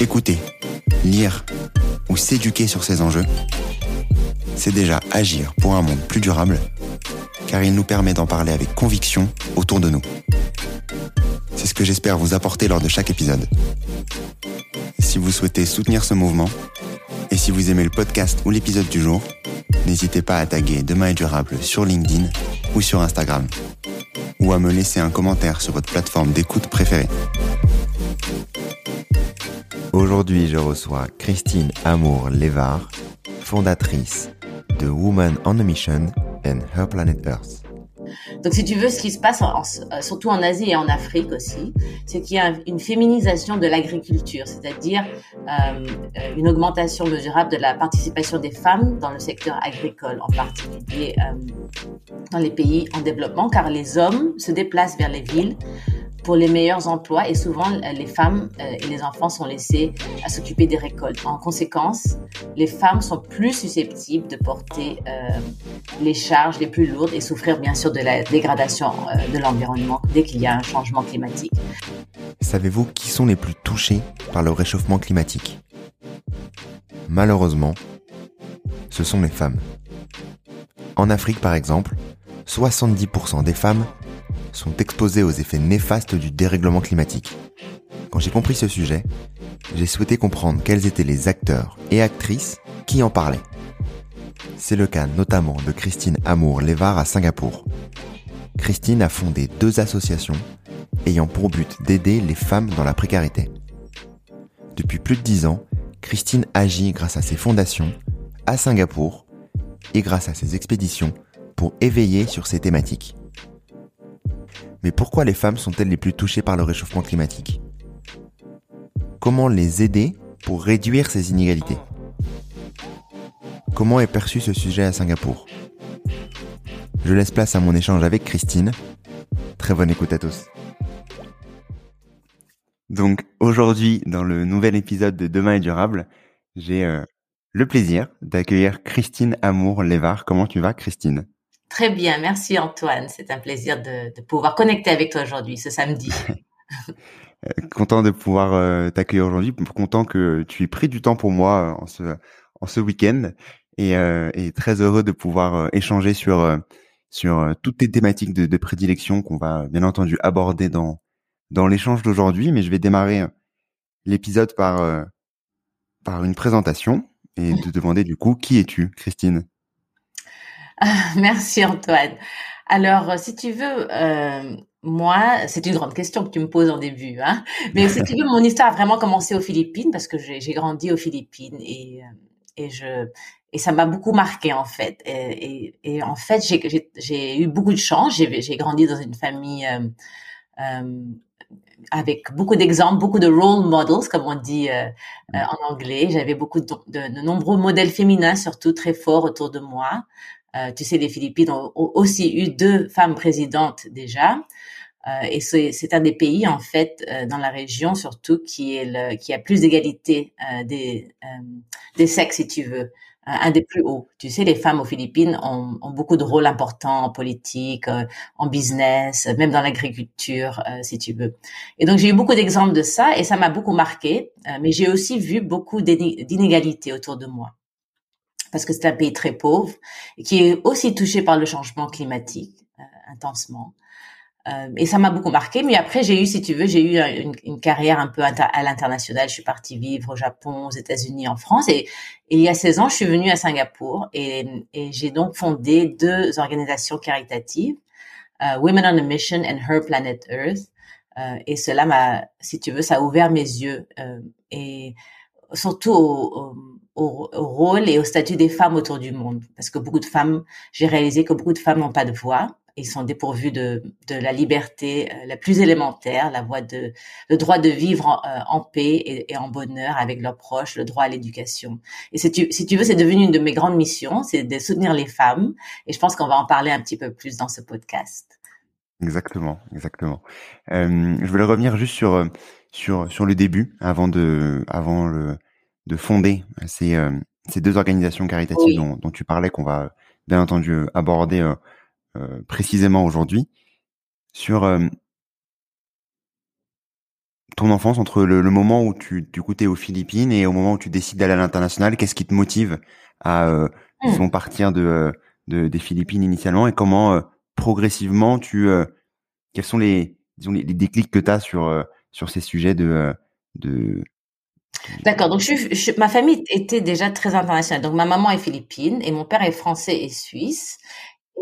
Écouter, lire ou s'éduquer sur ces enjeux, c'est déjà agir pour un monde plus durable, car il nous permet d'en parler avec conviction autour de nous. C'est ce que j'espère vous apporter lors de chaque épisode. Si vous souhaitez soutenir ce mouvement, et si vous aimez le podcast ou l'épisode du jour, n'hésitez pas à taguer Demain est durable sur LinkedIn ou sur Instagram, ou à me laisser un commentaire sur votre plateforme d'écoute préférée. Aujourd'hui, je reçois Christine Amour Lévard, fondatrice de Woman on a Mission and Her Planet Earth. Donc, si tu veux, ce qui se passe, surtout en Asie et en Afrique aussi, c'est qu'il y a une féminisation de l'agriculture, c'est-à-dire euh, une augmentation mesurable de la participation des femmes dans le secteur agricole, en particulier euh, dans les pays en développement, car les hommes se déplacent vers les villes pour les meilleurs emplois et souvent les femmes euh, et les enfants sont laissés à s'occuper des récoltes. En conséquence, les femmes sont plus susceptibles de porter euh, les charges les plus lourdes et souffrir bien sûr de la dégradation euh, de l'environnement dès qu'il y a un changement climatique. Savez-vous qui sont les plus touchés par le réchauffement climatique? Malheureusement, ce sont les femmes. En Afrique par exemple, 70% des femmes sont exposés aux effets néfastes du dérèglement climatique. Quand j'ai compris ce sujet, j'ai souhaité comprendre quels étaient les acteurs et actrices qui en parlaient. C'est le cas notamment de Christine Amour Lévar à Singapour. Christine a fondé deux associations ayant pour but d'aider les femmes dans la précarité. Depuis plus de dix ans, Christine agit grâce à ses fondations à Singapour et grâce à ses expéditions pour éveiller sur ces thématiques. Mais pourquoi les femmes sont-elles les plus touchées par le réchauffement climatique? Comment les aider pour réduire ces inégalités? Comment est perçu ce sujet à Singapour? Je laisse place à mon échange avec Christine. Très bonne écoute à tous. Donc aujourd'hui, dans le nouvel épisode de Demain est durable, j'ai euh, le plaisir d'accueillir Christine Amour Lévar. Comment tu vas Christine? Très bien, merci Antoine. C'est un plaisir de, pouvoir connecter avec toi aujourd'hui, ce samedi. Euh, content de pouvoir euh, t'accueillir aujourd'hui, content que tu aies pris du temps pour moi euh, en ce, en ce week-end et, très heureux de pouvoir échanger sur, sur toutes tes thématiques de, prédilection qu'on va bien entendu aborder dans, dans l'échange d'aujourd'hui. Mais je vais démarrer l'épisode par, par une présentation et te demander du coup qui es-tu, Christine? Merci Antoine. Alors, euh, si tu veux, euh, moi, c'est une grande question que tu me poses en début, hein. Mais si tu veux, mon histoire a vraiment commencé aux Philippines parce que j'ai grandi aux Philippines et, euh, et je et ça m'a beaucoup marqué en fait. Et, et, en fait, j'ai eu beaucoup de chance. J'ai grandi dans une famille avec beaucoup d'exemples, beaucoup de role models, comme on dit en anglais. J'avais beaucoup de, de, nombreux modèles féminins, surtout très forts autour de moi. Euh, tu sais, les Philippines ont, aussi eu deux femmes présidentes déjà. Euh, et c'est un des pays en fait euh, dans la région surtout qui est le, qui a plus d'égalité des des sexes si tu veux un des plus hauts. Tu sais, les femmes aux Philippines ont, ont beaucoup de rôles importants en politique, en business, même dans l'agriculture, si tu veux. Et donc, j'ai eu beaucoup d'exemples de ça et ça m'a beaucoup marqué. mais j'ai aussi vu beaucoup d'inégalités autour de moi parce que c'est un pays très pauvre qui est aussi touché par le changement climatique euh, intensement. Euh, et ça m'a beaucoup marqué. Mais après, j'ai eu, si tu veux, j'ai eu une, une, carrière un peu à l'international. Je suis partie vivre au Japon, aux États-Unis, en France. Et, il y a 16 ans, je suis venue à Singapour et, et j'ai donc fondé deux organisations caritatives, euh, Women on a Mission and Her Planet Earth. Euh, et cela m'a, si tu veux, ça a ouvert mes yeux euh, et surtout au, au, au, rôle et au statut des femmes autour du monde. Parce que beaucoup de femmes, j'ai réalisé que beaucoup de femmes n'ont pas de voix ils sont dépourvus de, de la liberté euh, la plus élémentaire, la voie de le droit de vivre en, euh, en paix et, et, en bonheur avec leurs proches, le droit à l'éducation. Et si tu, si tu veux, c'est devenu une de mes grandes missions, c'est de soutenir les femmes. Et je pense qu'on va en parler un petit peu plus dans ce podcast. Exactement, exactement. Euh, je voulais revenir juste sur sur sur le début, avant de avant le de fonder ces ces deux organisations caritatives dont, dont tu parlais, qu'on va bien entendu aborder euh, précisément aujourd'hui sur euh, ton enfance entre le, moment où tu du coup aux Philippines et au moment où tu décides d'aller à l'international qu'est-ce qui te motive à euh, mmh. partir de, de, des Philippines initialement et comment euh, progressivement tu quels sont les disons les, déclics que tu as sur sur ces sujets de de D'accord. Donc, je, ma famille était déjà très internationale. Donc, ma maman est philippine et mon père est français et suisse.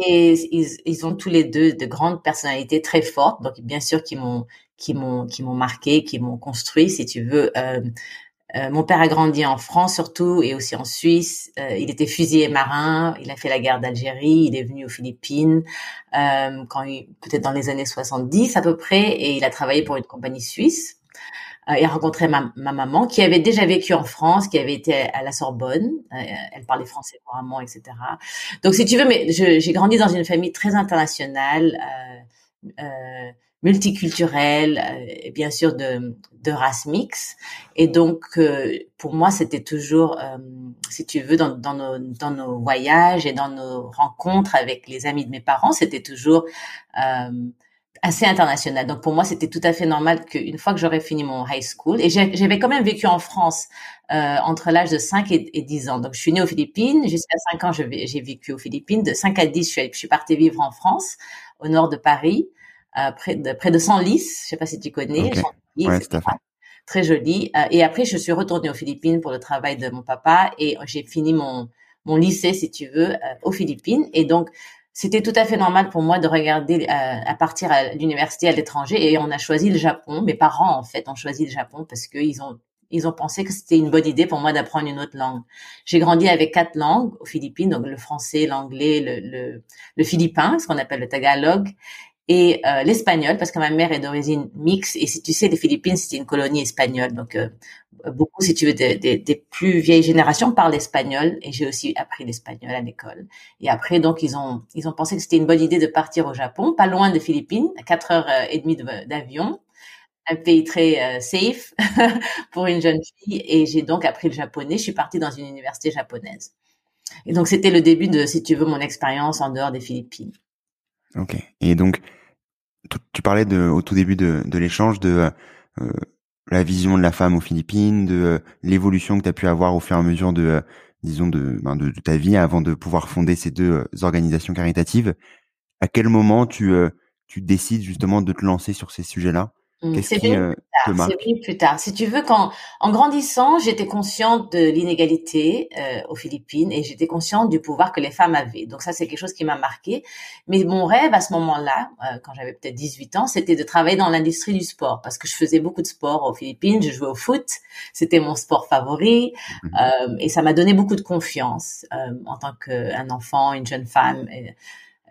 Et ils, ils, ont tous les deux de grandes personnalités très fortes, donc bien sûr qui m'ont qui m'ont qui m'ont marqué, qui m'ont construit, si tu veux. Euh, euh, mon père a grandi en France surtout et aussi en Suisse. Euh, il était fusilier marin. Il a fait la guerre d'Algérie. Il est venu aux Philippines euh, quand peut-être dans les années 70 à peu près et il a travaillé pour une compagnie suisse euh, a rencontré ma, ma, maman qui avait déjà vécu en France, qui avait été à la Sorbonne. Euh, elle parlait français couramment, etc. Donc, si tu veux, mais j'ai grandi dans une famille très internationale, euh, euh multiculturelle, et bien sûr de, de race mixte. Et donc, pour moi, c'était toujours, si tu veux, dans, dans, nos, dans nos voyages et dans nos rencontres avec les amis de mes parents, c'était toujours assez international. Donc pour moi, c'était tout à fait normal qu'une fois que j'aurais fini mon high school, et j'avais quand même vécu en France euh, entre l'âge de 5 et, et, 10 ans. Donc je suis née aux Philippines, jusqu'à 5 ans j'ai vécu aux Philippines, de 5 à 10 je suis, je suis partie vivre en France, au nord de Paris, euh, près de près de Senlis, je sais pas si tu connais, ouais, très joli. Euh, et après je suis retournée aux Philippines pour le travail de mon papa et j'ai fini mon mon lycée, si tu veux, euh, aux Philippines. Et donc, c'était tout à fait normal pour moi de regarder euh, à partir à l'université à l'étranger et on a choisi le Japon. Mes parents en fait ont choisi le Japon parce qu'ils ont ils ont pensé que c'était une bonne idée pour moi d'apprendre une autre langue. J'ai grandi avec quatre langues aux Philippines, donc le français, l'anglais, le, le, le philippin, ce qu'on appelle le tagalog, et euh, l'espagnol parce que ma mère est d'origine mixte et si tu sais les Philippines c'était une colonie espagnole donc euh, beaucoup si tu veux des, plus vieilles générations parlent espagnol et j'ai aussi appris l'espagnol à l'école. Et après donc ils ont ils ont pensé que c'était une bonne idée de partir au Japon pas loin des Philippines à quatre heures et demie d'avion un pays très euh, safe pour une jeune fille et j'ai donc appris le japonais je suis partie dans une université japonaise. Et donc c'était le début de si tu veux mon expérience en dehors des Philippines. Ok. Et donc, tu parlais de, au tout début de, de l'échange de euh, la vision de la femme aux Philippines, de euh, l'évolution que tu as pu avoir au fur et à mesure de, euh, disons, ben, de, de, ta vie avant de pouvoir fonder ces deux organisations caritatives. À quel moment tu, tu décides justement de te lancer sur ces sujets-là? Mmh. C'est venu, plus, tard. Si tu veux, quand en grandissant, j'étais consciente de l'inégalité euh, aux Philippines et j'étais consciente du pouvoir que les femmes avaient. Donc ça, c'est quelque chose qui m'a marqué. Mais mon rêve à ce moment-là, euh, quand j'avais peut-être 18 ans, c'était de travailler dans l'industrie du sport parce que je faisais beaucoup de sport aux Philippines. Je jouais au foot, c'était mon sport favori mmh. euh, et ça m'a donné beaucoup de confiance euh, en tant qu'un enfant, une jeune femme. Et,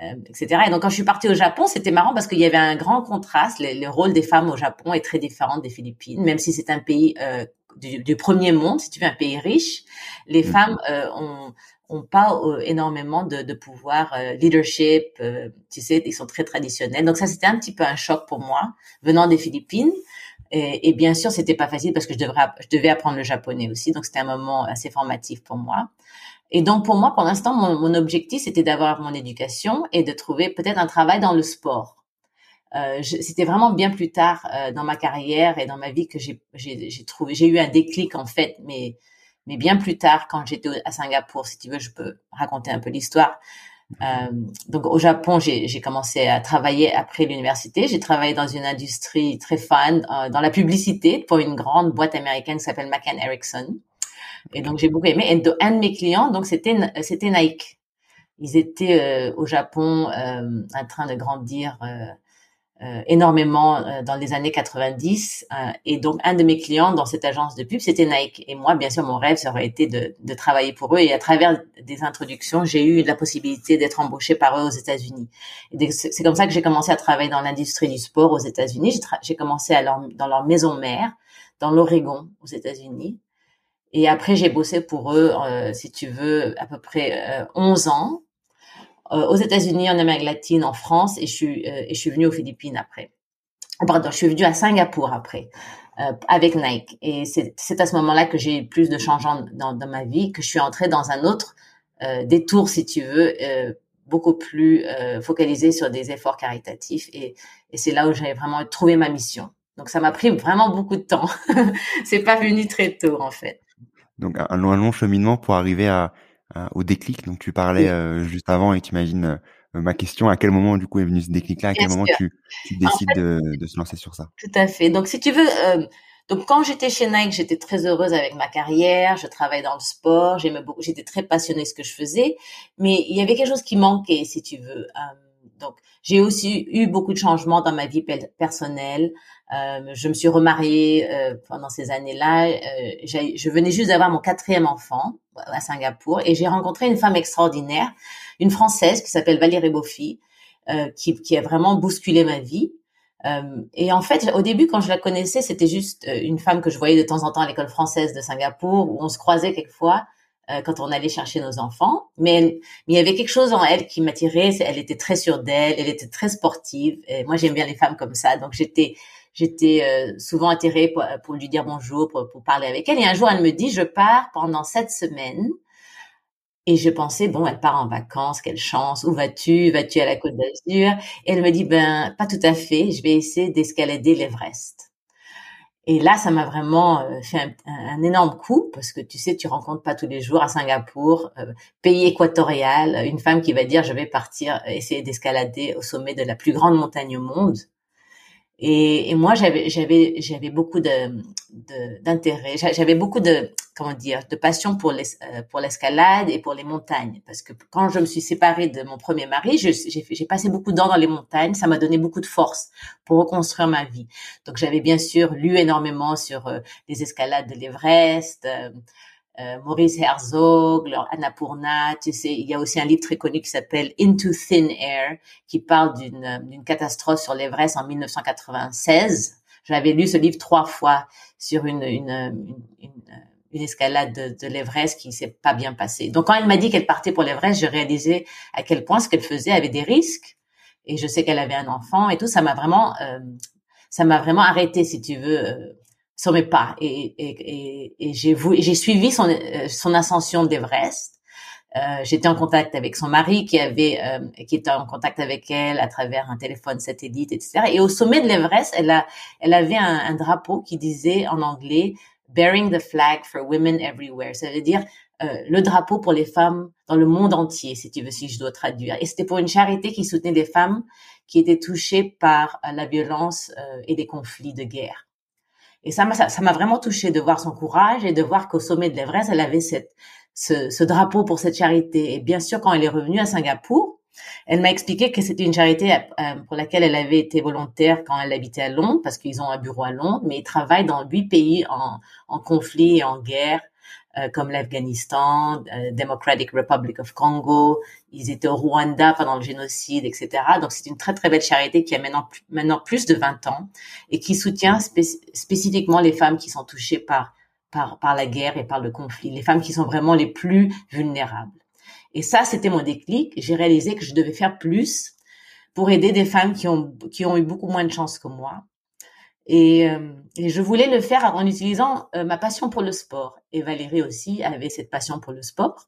euh, etc. Et donc quand je suis partie au Japon, c'était marrant parce qu'il y avait un grand contraste. Le, le, rôle des femmes au Japon est très différent des Philippines, même si c'est un pays euh, du, du, premier monde, si tu veux, un pays riche. Les mm. femmes euh, ont ont pas euh, énormément de, de pouvoir euh, leadership, tu sais, ils sont très traditionnels. Donc ça, c'était un petit peu un choc pour moi, venant des Philippines. Et, et bien sûr, c'était pas facile parce que je, devrais, je devais apprendre le japonais aussi. Donc c'était un moment assez formatif pour moi. Et donc pour moi, pour l'instant, mon, mon, objectif, c'était d'avoir mon éducation et de trouver peut-être un travail dans le sport. Euh, c'était vraiment bien plus tard euh, dans ma carrière et dans ma vie que j'ai trouvé, j'ai eu un déclic en fait, mais mais bien plus tard quand j'étais à Singapour, si tu veux, je peux raconter un peu l'histoire. Euh, donc au Japon, j'ai commencé à travailler après l'université. J'ai travaillé dans une industrie très fun, euh, dans la publicité pour une grande boîte américaine qui s'appelle McCann Erickson. Et donc j'ai beaucoup aimé. Et un de mes clients, donc c'était c'était Nike. Ils étaient euh, au Japon euh, en train de grandir euh, énormément euh, dans les années 90. Euh, et donc, un de mes clients dans cette agence de pub, c'était Nike. Et moi, bien sûr, mon rêve, ça aurait été de, de travailler pour eux. Et à travers des introductions, j'ai eu la possibilité d'être embauchée par eux aux États-Unis. C'est comme ça que j'ai commencé à travailler dans l'industrie du sport aux États-Unis. J'ai commencé à leur, dans leur maison mère, dans l'Oregon, aux États-Unis. Et après, j'ai bossé pour eux, si tu veux, à peu près 11 ans. Euh, aux États-Unis, en Amérique latine, en France, et je suis euh, et je suis venue aux Philippines après. Pardon, je suis venue à Singapour après euh, avec Nike. Et c'est à ce moment-là que j'ai eu plus de changements dans, dans, ma vie, que je suis entrée dans un autre détour, si tu veux, beaucoup plus focalisé sur des efforts caritatifs. Et, et c'est là où j'ai vraiment trouvé ma mission. Donc ça m'a pris vraiment beaucoup de temps. c'est pas venu très tôt en fait. Donc un long, un long cheminement pour arriver à, euh, au déclic. Donc tu parlais euh, juste avant et tu imagines euh, ma question, à quel moment du coup est venu ce déclic-là? À quel moment tu, tu décides de, de, se lancer sur ça? Tout à fait. Donc si tu veux, donc quand j'étais chez Nike, j'étais très heureuse avec ma carrière. Je travaillais dans le sport, j'aimais beaucoup, j'étais très passionnée de ce que je faisais, mais il y avait quelque chose qui manquait, si tu veux. Donc j'ai aussi eu beaucoup de changements dans ma vie personnelle. Euh, je me suis remariée euh, pendant ces années-là. Euh, je venais juste d'avoir mon quatrième enfant à Singapour et j'ai rencontré une femme extraordinaire, une Française qui s'appelle Valérie Bofi, euh, qui, qui, a vraiment bousculé ma vie. Euh, et en fait, au début, quand je la connaissais, c'était juste une femme que je voyais de temps en temps à l'école française de Singapour, où on se croisait quelquefois quand on allait chercher nos enfants. Mais, mais, il y avait quelque chose en elle qui m'attirait. Elle était très sûre d'elle, elle était très sportive. Et moi, j'aime bien les femmes comme ça. Donc, j'étais j'étais euh, souvent atterrée pour, lui dire bonjour, pour, parler avec elle. Et un jour, elle me dit, je pars pendant sept semaines. Et je pensais, bon, elle part en vacances, quelle chance, où vas-tu? Vas-tu à la Côte d'Azur? Et elle me dit, ben, pas tout à fait, je vais essayer d'escalader l'Everest. Et là, ça m'a vraiment euh, fait un, énorme coup parce que tu sais, tu rencontres pas tous les jours à Singapour, euh, pays équatorial, une femme qui va dire je vais partir essayer d'escalader au sommet de la plus grande montagne au monde. Et, et moi, j'avais, j'avais, j'avais beaucoup de, d'intérêt. J'avais beaucoup de, comment dire, de passion pour les, euh, pour l'escalade et pour les montagnes. Parce que quand je me suis séparée de mon premier mari, j'ai, passé beaucoup de temps dans les montagnes. Ça m'a donné beaucoup de force pour reconstruire ma vie. Donc, j'avais bien sûr lu énormément sur euh, les escalades de l'Everest. Euh, euh, Maurice Herzog, Annapurna, tu sais, il y a aussi un livre très connu qui s'appelle Into Thin Air, qui parle d'une euh, catastrophe sur l'Everest en 1996. J'avais lu ce livre trois fois sur une une, une, une escalade de, de l'Everest qui s'est pas bien passée. Donc quand elle m'a dit qu'elle partait pour l'Everest, j'ai réalisé à quel point ce qu'elle faisait avait des risques. Et je sais qu'elle avait un enfant et tout. Ça m'a vraiment, euh, ça m'a vraiment arrêté, si tu veux, sur mes pas et, et, et, j'ai j'ai suivi son, euh, son ascension d'Everest. Euh, J'étais en contact avec son mari qui avait euh, qui était en contact avec elle à travers un téléphone satellite, etc. Et au sommet de l'Everest, elle a elle avait un, un, drapeau qui disait en anglais "Bearing the flag for women everywhere". Ça veut dire euh, le drapeau pour les femmes dans le monde entier, si tu veux, si je dois traduire. Et c'était pour une charité qui soutenait des femmes qui étaient touchées par la violence et les conflits de guerre. Et ça m'a ça, m'a vraiment touché de voir son courage et de voir qu'au sommet de l'Everest, elle avait cette, ce, ce, drapeau pour cette charité. Et bien sûr, quand elle est revenue à Singapour, elle m'a expliqué que c'était une charité euh, pour laquelle elle avait été volontaire quand elle habitait à Londres, parce qu'ils ont un bureau à Londres, mais ils travaillent dans huit pays en, en conflit et en guerre comme l'Afghanistan, euh, Democratic Republic of Congo. Ils étaient au Rwanda pendant le génocide, etc. Donc c'est une très très belle charité qui a maintenant maintenant plus de 20 ans et qui soutient spécifiquement les femmes qui sont touchées par par par la guerre et par le conflit, les femmes qui sont vraiment les plus vulnérables. Et ça, c'était mon déclic. J'ai réalisé que je devais faire plus pour aider des femmes qui ont qui ont eu beaucoup moins de chance que moi et, euh, et, je voulais le faire en utilisant euh, ma passion pour le sport. Et Valérie aussi avait cette passion pour le sport.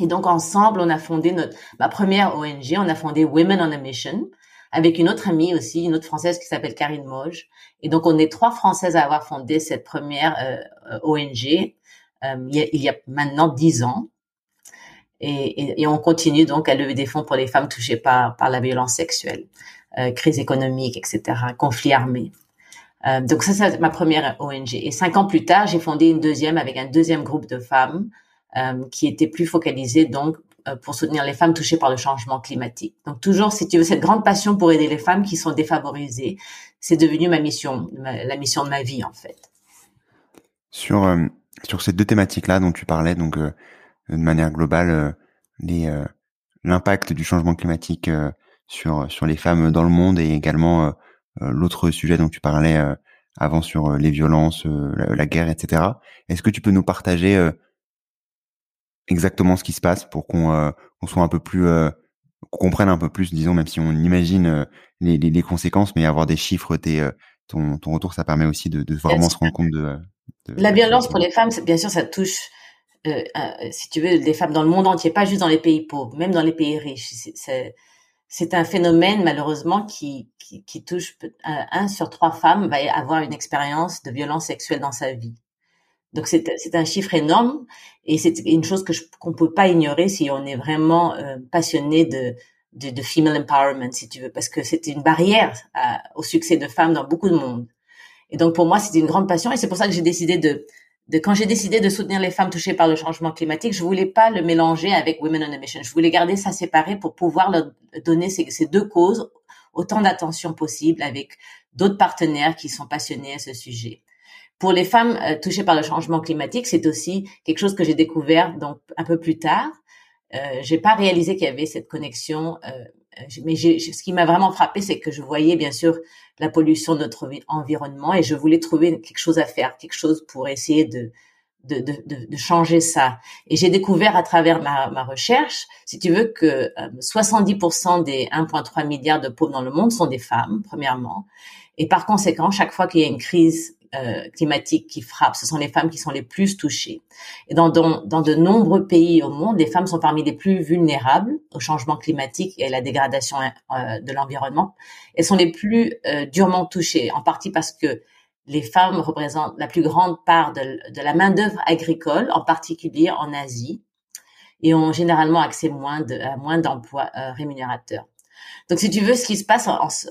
Et donc ensemble, on a fondé notre ma première ONG. On a fondé Women on a Mission avec une autre amie aussi, une autre française qui s'appelle Karine Moge. Et donc on est trois françaises à avoir fondé cette première euh, ONG il y, a, il, y a, maintenant dix ans. Et, et, on continue donc à lever des fonds pour les femmes touchées par, par la violence sexuelle, euh, crise économique, etc., conflits armés. Euh, donc ça, c'est ma première ONG. Et cinq ans plus tard, j'ai fondé une deuxième avec un deuxième groupe de femmes euh, qui était plus focalisé donc euh, pour soutenir les femmes touchées par le changement climatique. Donc toujours, si tu veux, cette grande passion pour aider les femmes qui sont défavorisées, c'est devenu ma mission, la mission de ma vie en fait. Sur euh, sur ces deux thématiques-là dont tu parlais, donc de manière globale, les l'impact du changement climatique sur sur les femmes dans le monde et également l'autre sujet dont tu parlais avant sur les violences, la, la, guerre, etc. Est-ce que tu peux nous partager exactement ce qui se passe pour qu'on euh, soit un peu plus euh, qu'on comprenne un peu plus disons même si on imagine euh, les, les, les, conséquences mais avoir des chiffres tes, ton, ton retour ça permet aussi de, de vraiment se rendre compte de, de la violence pour les femmes bien sûr ça touche si tu veux des femmes dans le monde entier pas juste dans les pays pauvres même dans les pays riches c'est c'est un phénomène malheureusement qui, qui, qui touche un sur trois femmes va avoir une expérience de violence sexuelle dans sa vie donc c'est un chiffre énorme et c'est une chose que qu'on peut pas ignorer si on est vraiment euh, passionné de, de, de female empowerment si tu veux parce que c'est une barrière au succès de femmes dans beaucoup de monde. Et donc pour moi c'était une grande passion et c'est pour ça que j'ai décidé de de quand j'ai décidé de soutenir les femmes touchées par le changement climatique, je voulais pas le mélanger avec Women on a Mission. Je voulais garder ça séparé pour pouvoir leur donner ces, deux causes autant d'attention possible avec d'autres partenaires qui sont passionnés à ce sujet. Pour les femmes euh, touchées par le changement climatique, c'est aussi quelque chose que j'ai découvert donc un peu plus tard. Euh, j'ai pas réalisé qu'il y avait cette connexion, euh, euh mais ce qui m'a vraiment frappé, c'est que je voyais bien sûr la pollution de notre environnement et je voulais trouver quelque chose à faire, quelque chose pour essayer de de, de, de changer ça. Et j'ai découvert à travers ma, ma, recherche, si tu veux, que 70% euh, des 1,3 milliards de pauvres dans le monde sont des femmes, premièrement. Et par conséquent, chaque fois qu'il y a une crise euh, climatique qui frappe, ce sont les femmes qui sont les plus touchées. Et dans, dans, dans, de nombreux pays au monde, les femmes sont parmi les plus vulnérables au changement climatique et à la dégradation euh, de l'environnement. Elles sont les plus euh, durement touchées, en partie parce que les femmes représentent la plus grande part de, de la main-d'œuvre agricole, en particulier en Asie, et ont généralement accès moins de, à moins d'emplois rémunérateurs. Donc, si tu veux, ce qui se passe,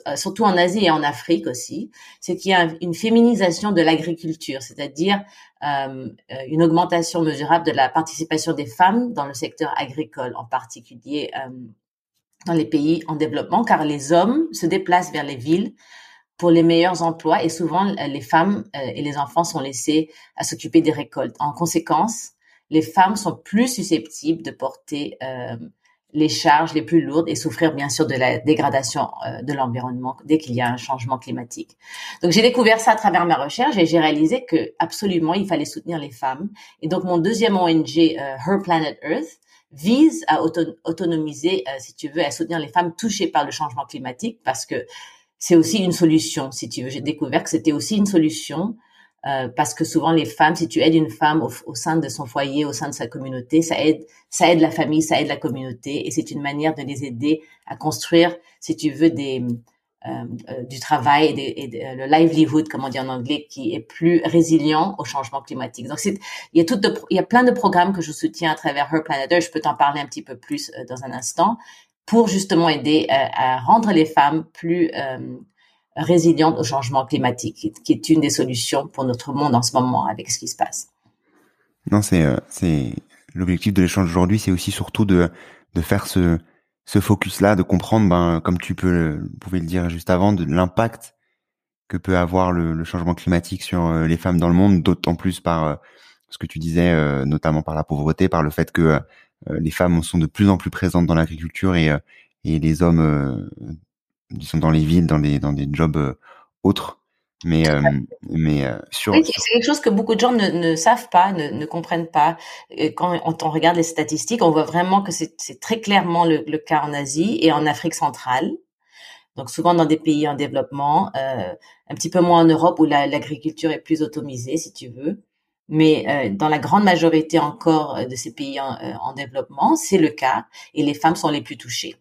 euh, surtout en Asie et en Afrique aussi, c'est qu'il y a une féminisation de l'agriculture, c'est-à-dire euh, euh, une augmentation mesurable de la participation des femmes dans le secteur agricole, en particulier dans les pays en développement, car les hommes se déplacent vers les villes pour les meilleurs emplois et souvent les femmes et les enfants sont laissés à s'occuper des récoltes. En conséquence, les femmes sont plus susceptibles de porter les charges les plus lourdes et souffrir bien sûr de la dégradation euh, de l'environnement dès qu'il y a un changement climatique. Donc j'ai découvert ça à travers ma recherche et j'ai réalisé que absolument il fallait soutenir les femmes. Et donc mon deuxième ONG euh, Her Planet Earth vise à autonomiser, euh, si tu veux, à soutenir les femmes touchées par le changement climatique parce que c'est aussi une solution, si tu veux. J'ai découvert que c'était aussi une solution euh, parce que souvent les femmes, si tu aides une femme au, sein de son foyer, au sein de sa communauté, ça aide, ça aide la famille, ça aide la communauté, et c'est une manière de les aider à construire, si tu veux, des euh, euh du travail et, et le livelihood, comme on dit en anglais, qui est plus résilient au changement climatique. Donc, il y a tout il y a plein de programmes que je soutiens à travers Her Planet Je peux t'en parler un petit peu plus euh, dans un instant pour justement aider à rendre les femmes plus résiliente au changement climatique, qui est une des solutions pour notre monde en ce moment avec ce qui se passe. Non, c'est euh, c'est l'objectif de l'échange aujourd'hui, c'est aussi surtout de de faire ce ce focus là, de comprendre, ben comme tu peux pouvais le dire juste avant, de l'impact que peut avoir le, le, changement climatique sur euh, les femmes dans le monde, d'autant plus par euh, ce que tu disais, notamment par la pauvreté, par le fait que les femmes sont de plus en plus présentes dans l'agriculture et et les hommes ils sont dans les villes, dans des dans des jobs euh, autres. Mais euh, mais euh, sur, oui, c'est quelque chose que beaucoup de gens ne, ne savent pas, ne, ne, comprennent pas. Et quand on, regarde les statistiques, on voit vraiment que c'est très clairement le, le, cas en Asie et en Afrique centrale. Donc souvent dans des pays en développement, euh, un petit peu moins en Europe où l'agriculture est plus automisée, si tu veux. Mais euh, dans la grande majorité encore de ces pays en, en développement, c'est le cas et les femmes sont les plus touchées.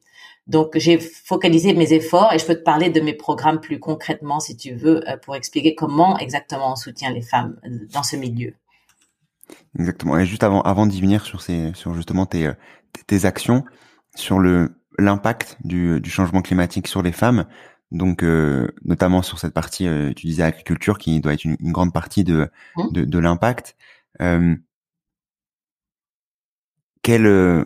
Donc, j'ai focalisé mes efforts et je peux te parler de mes programmes plus concrètement, si tu veux, euh, pour expliquer comment exactement on soutient les femmes euh, dans ce milieu. Exactement. Et juste avant, avant d'y venir sur ces, sur justement tes, tes actions, sur le l'impact du, du changement climatique sur les femmes, donc euh, notamment sur cette partie, euh, tu disais agriculture qui doit être une, grande partie de mmh. de, de l'impact. Euh, quel euh,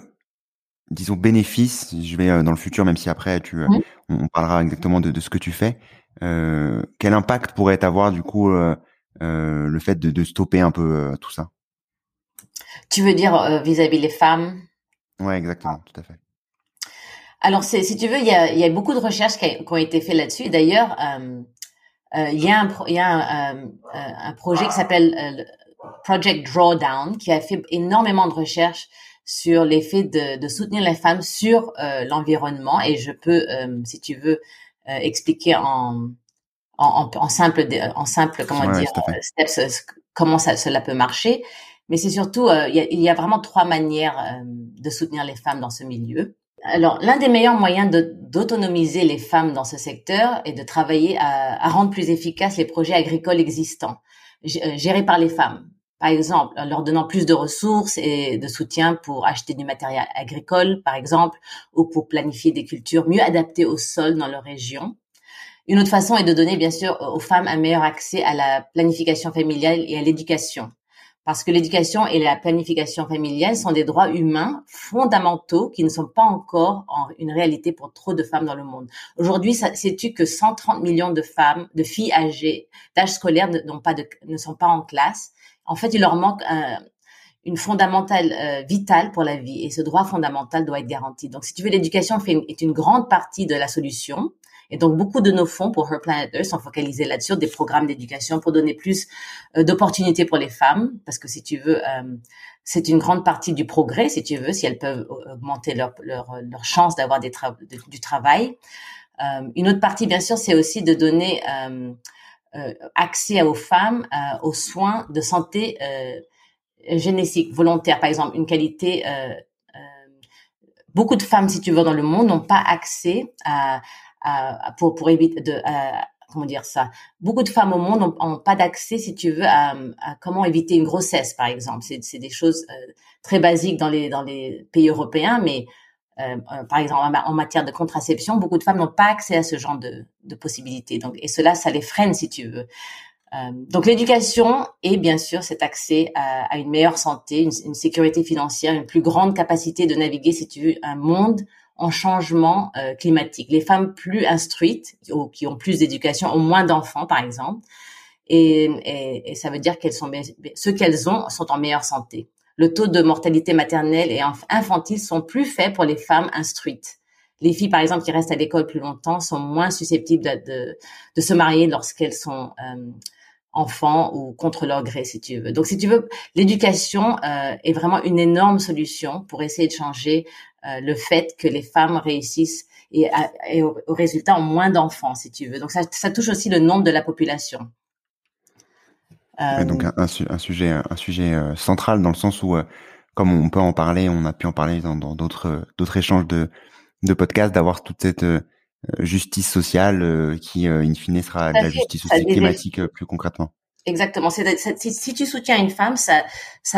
disons bénéfice, je vais dans le futur, même si après tu, mmh. on, parlera exactement de, de, ce que tu fais. quel impact pourrait avoir du coup le fait de, de stopper un peu tout ça? Tu veux dire vis-à-vis les femmes? Ouais, exactement, tout à fait. Alors, si tu veux, il y a, y a beaucoup de recherches qui, ont été faites là-dessus. D'ailleurs, euh, euh, il y a un, il y a un, euh, un projet qui s'appelle Project Drawdown qui a fait énormément de recherches sur l'effet de, de, soutenir les femmes sur l'environnement. Et je peux, si tu veux, expliquer en, en, en, simple, en simple, comment dire, steps, comment ça, cela peut marcher. Mais c'est surtout, il y, a, il, y a, vraiment trois manières de soutenir les femmes dans ce milieu. Alors, l'un des meilleurs moyens d'autonomiser les femmes dans ce secteur est de travailler à, rendre plus efficaces les projets agricoles existants, euh, gérés par les femmes. Par exemple, en leur donnant plus de ressources et de soutien pour acheter du matériel agricole, par exemple, ou pour planifier des cultures mieux adaptées au sol dans leur région. Une autre façon est de donner, bien sûr, aux femmes un meilleur accès à la planification familiale et à l'éducation parce que l'éducation et la planification familiale sont des droits humains fondamentaux qui ne sont pas encore en une réalité pour trop de femmes dans le monde. Aujourd'hui, sais-tu que 130 millions de femmes, de filles âgées d'âge scolaire ne sont pas en classe? En fait, il leur manque une fondamentale euh, vitale pour la vie et ce droit fondamental doit être garanti. Donc, si tu veux, l'éducation est une grande partie de la solution et donc, beaucoup de nos fonds pour Her Planet Earth sont focalisés là-dessus, des programmes d'éducation pour donner plus euh, d'opportunités pour les femmes, parce que si tu veux, euh, c'est une grande partie du progrès, si tu veux, si elles peuvent augmenter leur, leur, leur chance d'avoir des du travail. Euh, une autre partie, bien sûr, c'est aussi de donner accès aux femmes aux soins de santé génétique volontaire, par exemple, une qualité beaucoup de femmes, si tu veux, dans le monde n'ont pas accès à, pour pour éviter de comment dire ça Beaucoup de femmes au monde n'ont pas d'accès, si tu veux, à, comment éviter une grossesse, par exemple. C'est des choses euh, très basiques dans les dans les pays européens, mais euh, euh, par exemple en, matière de contraception, beaucoup de femmes n'ont pas accès à ce genre de, de possibilités. Donc et cela, ça les freine, si tu veux. donc l'éducation et bien sûr cet accès à, une meilleure santé, une, une, sécurité financière, une plus grande capacité de naviguer, si tu veux, un monde en changement euh, climatique. Les femmes plus instruites, ou qui ont plus d'éducation, ont moins d'enfants, par exemple, et, et, et, ça veut dire qu'elles sont ceux qu'elles ont sont en meilleure santé. Le taux de mortalité maternelle et infantile sont plus faibles pour les femmes instruites. Les filles, par exemple, qui restent à l'école plus longtemps, sont moins susceptibles de, de, de se marier lorsqu'elles sont euh, enfants ou contre leur gré, si tu veux. Donc, si tu veux, l'éducation euh, est vraiment une énorme solution pour essayer de changer euh, le fait que les femmes réussissent et, au, résultat ont moins d'enfants, si tu veux. Donc ça, ça, touche aussi le nombre de la population. Donc un, sujet, un sujet euh, central dans le sens où, euh, comme on peut en parler, on a pu en parler dans d'autres d'autres échanges de de podcasts, d'avoir toute cette justice sociale qui, in fine, sera la justice aussi climatique plus concrètement. Exactement. Si, tu soutiens une femme, ça,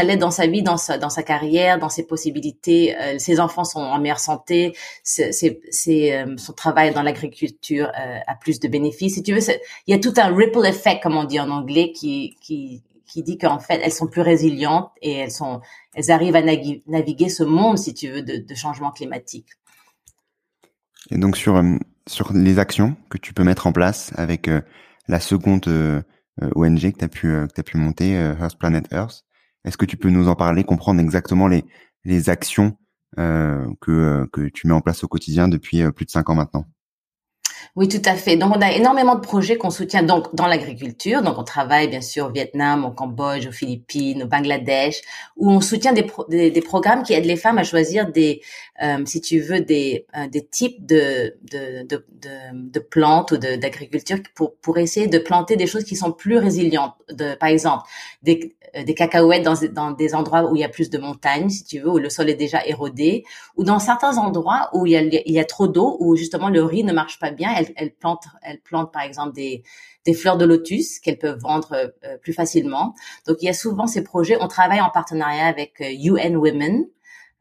l'aide dans sa vie, dans sa, carrière, dans ses possibilités. Euh, ses enfants sont en meilleure santé. Euh, son travail dans l'agriculture euh, a plus de bénéfices. Si tu veux, il y a tout un ripple effect, comme on dit en anglais, qui, qui, qui dit qu'en fait, elles sont plus résilientes et elles sont, elles arrivent à naviguer ce monde, si tu veux, de, de changement climatique. Et donc sur sur les actions que tu peux mettre en place avec la seconde ONG que tu as pu euh, pu monter euh, Earth Planet Earth. Est-ce que tu peux nous en parler, comprendre exactement les les actions que que tu mets en place au quotidien depuis plus de cinq ans maintenant? Oui, tout à fait. Donc, on a énormément de projets qu'on soutient donc dans l'agriculture. Donc, on travaille bien sûr au Vietnam, au Cambodge, aux Philippines, au Bangladesh, où on soutient des, des, programmes qui aident les femmes à choisir des, euh, si tu veux, des, euh, des types de, de, de, de, plantes ou d'agriculture pour, pour essayer de planter des choses qui sont plus résilientes. De, par exemple, des, euh, des cacahuètes dans, dans des endroits où il y a plus de montagnes, si tu veux, où le sol est déjà érodé, ou dans certains endroits où il y a, il y a trop d'eau, où justement le riz ne marche pas bien partenariat. Elles, elles plantent, par exemple des, fleurs de lotus qu'elles peuvent vendre plus facilement. Donc il y a souvent ces projets. On travaille en partenariat avec UN Women,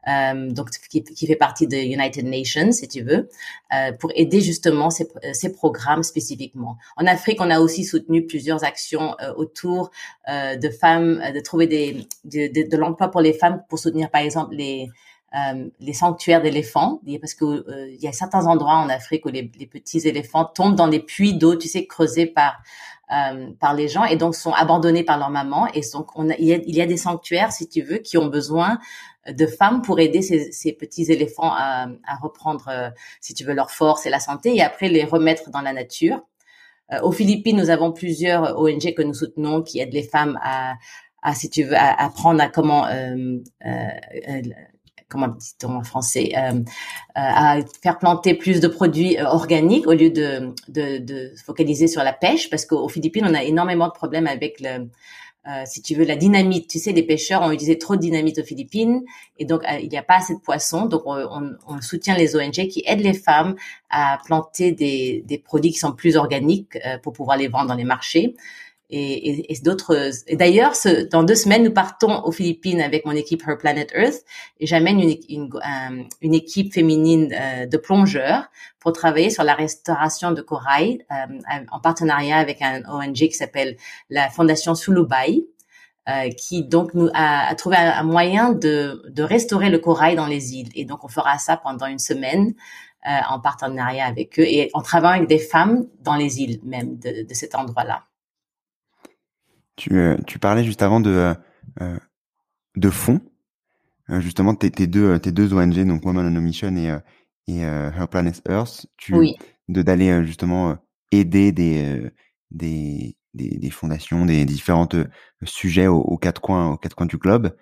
euh, donc qui, fait partie de United Nations, si tu veux, euh, pour aider justement ces, programmes spécifiquement. En Afrique, on a aussi soutenu plusieurs actions euh, autour euh, de femmes, de trouver des, de, de, l'emploi pour les femmes pour soutenir, par exemple, les euh, les sanctuaires d'éléphants, parce que il y a certains endroits en Afrique où les, les petits éléphants tombent dans des puits d'eau, tu sais, creusés par euh, par les gens et donc sont abandonnés par leur maman. Et donc, on a, il, y a, il, y a, des sanctuaires, si tu veux, qui ont besoin de femmes pour aider ces, ces petits éléphants à, à reprendre, euh, si tu veux, leur force et la santé et après les remettre dans la nature. Euh, aux Philippines, nous avons plusieurs ONG que nous soutenons qui aident les femmes à, à si tu veux, à apprendre à comment euh, euh comment dit-on en français, euh, euh, à faire planter plus de produits euh, organiques au lieu de, de, de focaliser sur la pêche, parce qu'aux Philippines, on a énormément de problèmes avec le, euh, si tu veux, la dynamite. Tu sais, les pêcheurs ont utilisé trop de dynamite aux Philippines et donc il n'y a pas assez de poissons. Donc on, on, on, soutient les ONG qui aident les femmes à planter des, des produits qui sont plus organiques pour pouvoir les vendre dans les marchés et, et, et d'autres. Et d'ailleurs, dans deux semaines, nous partons aux Philippines avec mon équipe Her Planet Earth et j'amène une, une, une, équipe féminine euh, de plongeurs pour travailler sur la restauration de corail euh, en partenariat avec un ONG qui s'appelle la Fondation Sulubai. Euh, qui donc nous a, a trouvé un, moyen de, de, restaurer le corail dans les îles. Et donc on fera ça pendant une semaine euh, en partenariat avec eux et en travaillant avec des femmes dans les îles même de, de cet endroit-là. Tu, euh, tu parlais juste avant de, euh, euh, de fonds, justement tes, tes, deux, tes deux ONG, donc Women on a Mission et, et Her Planet Earth, tu, de d'aller justement aider des, des, des, des, fondations, des, différents sujets aux, quatre coins, aux quatre coins du globe.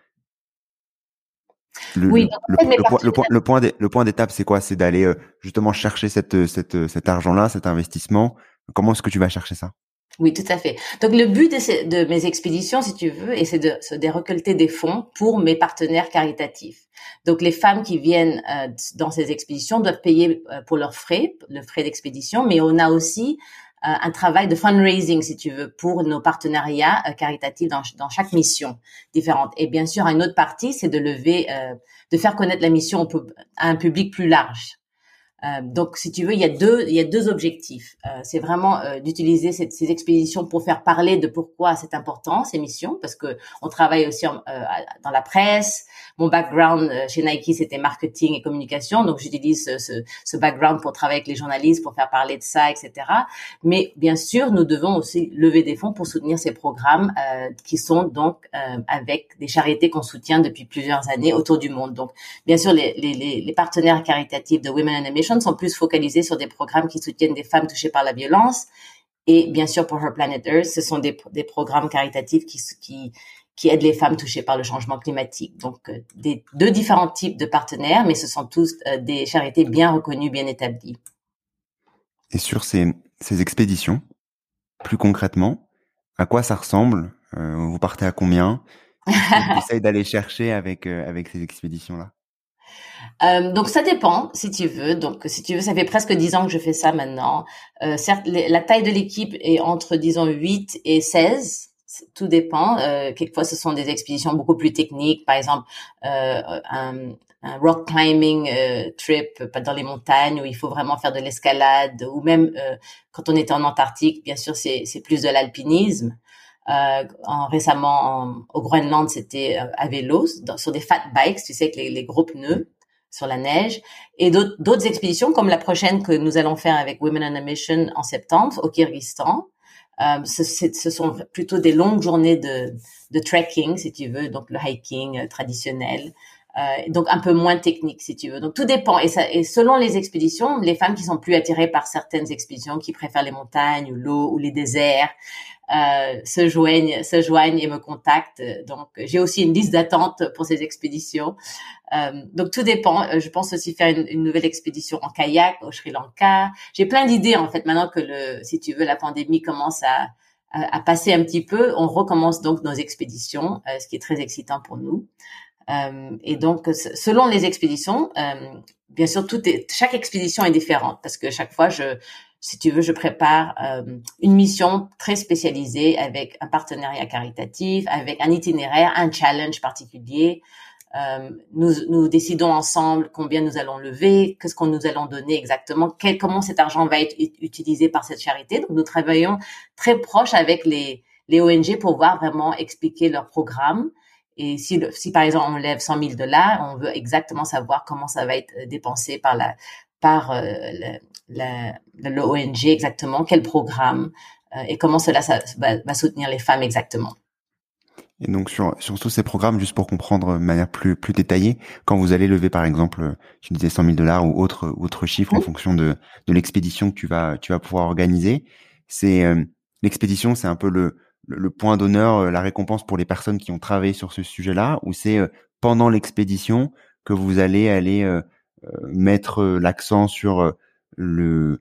Le, oui, le, le, point, le, point, le point, le point d'étape, c'est quoi? C'est d'aller justement chercher cette, cette, cet argent-là, cet investissement. Comment est-ce que tu vas chercher ça? Oui, tout à fait. Donc le but de, de mes expéditions, si tu veux, et c'est de, de récolter des fonds pour mes partenaires caritatifs. Donc les femmes qui viennent euh, dans ces expéditions doivent payer euh, pour leurs frais, le frais d'expédition, mais on a aussi euh, un travail de fundraising, si tu veux, pour nos partenariats caritatifs dans, dans, chaque mission différente. Et bien sûr, une autre partie, c'est de lever, de faire connaître la mission à un public plus large. Euh, donc, si tu veux, il y a deux, il y a deux objectifs. Euh, c'est vraiment euh, d'utiliser ces expéditions pour faire parler de pourquoi c'est important ces missions, parce que on travaille aussi en, euh, dans la presse. Mon background euh, chez Nike c'était marketing et communication, donc j'utilise ce, ce, background pour travailler avec les journalistes, pour faire parler de ça, etc. Mais bien sûr, nous devons aussi lever des fonds pour soutenir ces programmes qui sont donc avec des charités qu'on soutient depuis plusieurs années autour du monde. Donc, bien sûr, les, les, les partenaires caritatifs de Women in Mission sont plus focalisés sur des programmes qui soutiennent des femmes touchées par la violence. Et bien sûr, pour Her Planet Earth, ce sont des, des programmes caritatifs qui, qui, qui aident les femmes touchées par le changement climatique. Donc, euh, des, deux différents types de partenaires, mais ce sont tous euh, des charités bien reconnues, bien établies. Et sur ces, ces expéditions, plus concrètement, à quoi ça ressemble euh, Vous partez à combien? Vous d'aller chercher avec, avec ces expéditions-là? Euh, donc ça dépend, si tu veux. Donc si tu veux, ça fait presque dix ans que je fais ça maintenant. Euh, certes, la taille de l'équipe est entre disons 8 et 16. Tout dépend. Euh, quelquefois, ce sont des expéditions beaucoup plus techniques. Par exemple, euh, un, un, rock climbing euh, trip dans les montagnes où il faut vraiment faire de l'escalade. Ou même quand on était en Antarctique, bien sûr, c'est plus de l'alpinisme. Euh, en, récemment au Groenland, c'était à vélo, sur des fat bikes, tu sais, avec les, les gros pneus sur la neige, et d'autres expéditions comme la prochaine que nous allons faire avec Women on a Mission en septembre au Kyrgyzstan. Euh, ce, sont plutôt des longues journées de, de trekking, si tu veux, donc le hiking euh, traditionnel, euh, donc un peu moins technique, si tu veux. Donc tout dépend. Et, ça, et selon les expéditions, les femmes qui sont plus attirées par certaines expéditions, qui préfèrent les montagnes ou l'eau ou les déserts, euh, se joignent, se joignent et me contactent. Donc, j'ai aussi une liste d'attente pour ces expéditions. Euh, donc, tout dépend. Euh, je pense aussi faire une, nouvelle expédition en kayak au Sri Lanka. J'ai plein d'idées en fait. Maintenant que le, si tu veux, la pandémie commence à, à, passer un petit peu, on recommence donc nos expéditions, euh, ce qui est très excitant pour nous. Et donc, selon les expéditions, bien sûr, tout est, chaque expédition est différente parce que chaque fois, je, si tu veux, je prépare euh, une mission très spécialisée avec un partenariat caritatif, avec un itinéraire, un challenge particulier. Euh, nous, décidons ensemble combien nous allons lever, qu'est-ce qu'on nous allons donner exactement, comment cet argent va être utilisé par cette charité. Donc, nous travaillons très proche avec les, ONG pour voir vraiment expliquer leur programme. Et si, par exemple on lève 100 000 dollars, on veut exactement savoir comment ça va être dépensé par la par euh, l'ONG exactement, quel programme euh, et comment cela ça, va, soutenir les femmes exactement. Et donc sur, sur tous ces programmes, juste pour comprendre de manière plus plus détaillée, quand vous allez lever par exemple, tu disais 100 000 dollars ou autre autre chiffre en fonction de de l'expédition que tu vas tu vas pouvoir organiser, c'est euh, l'expédition, c'est un peu le le, point d'honneur, euh, la récompense pour les personnes qui ont travaillé sur ce sujet-là, ou c'est pendant l'expédition que vous allez aller mettre l'accent sur le,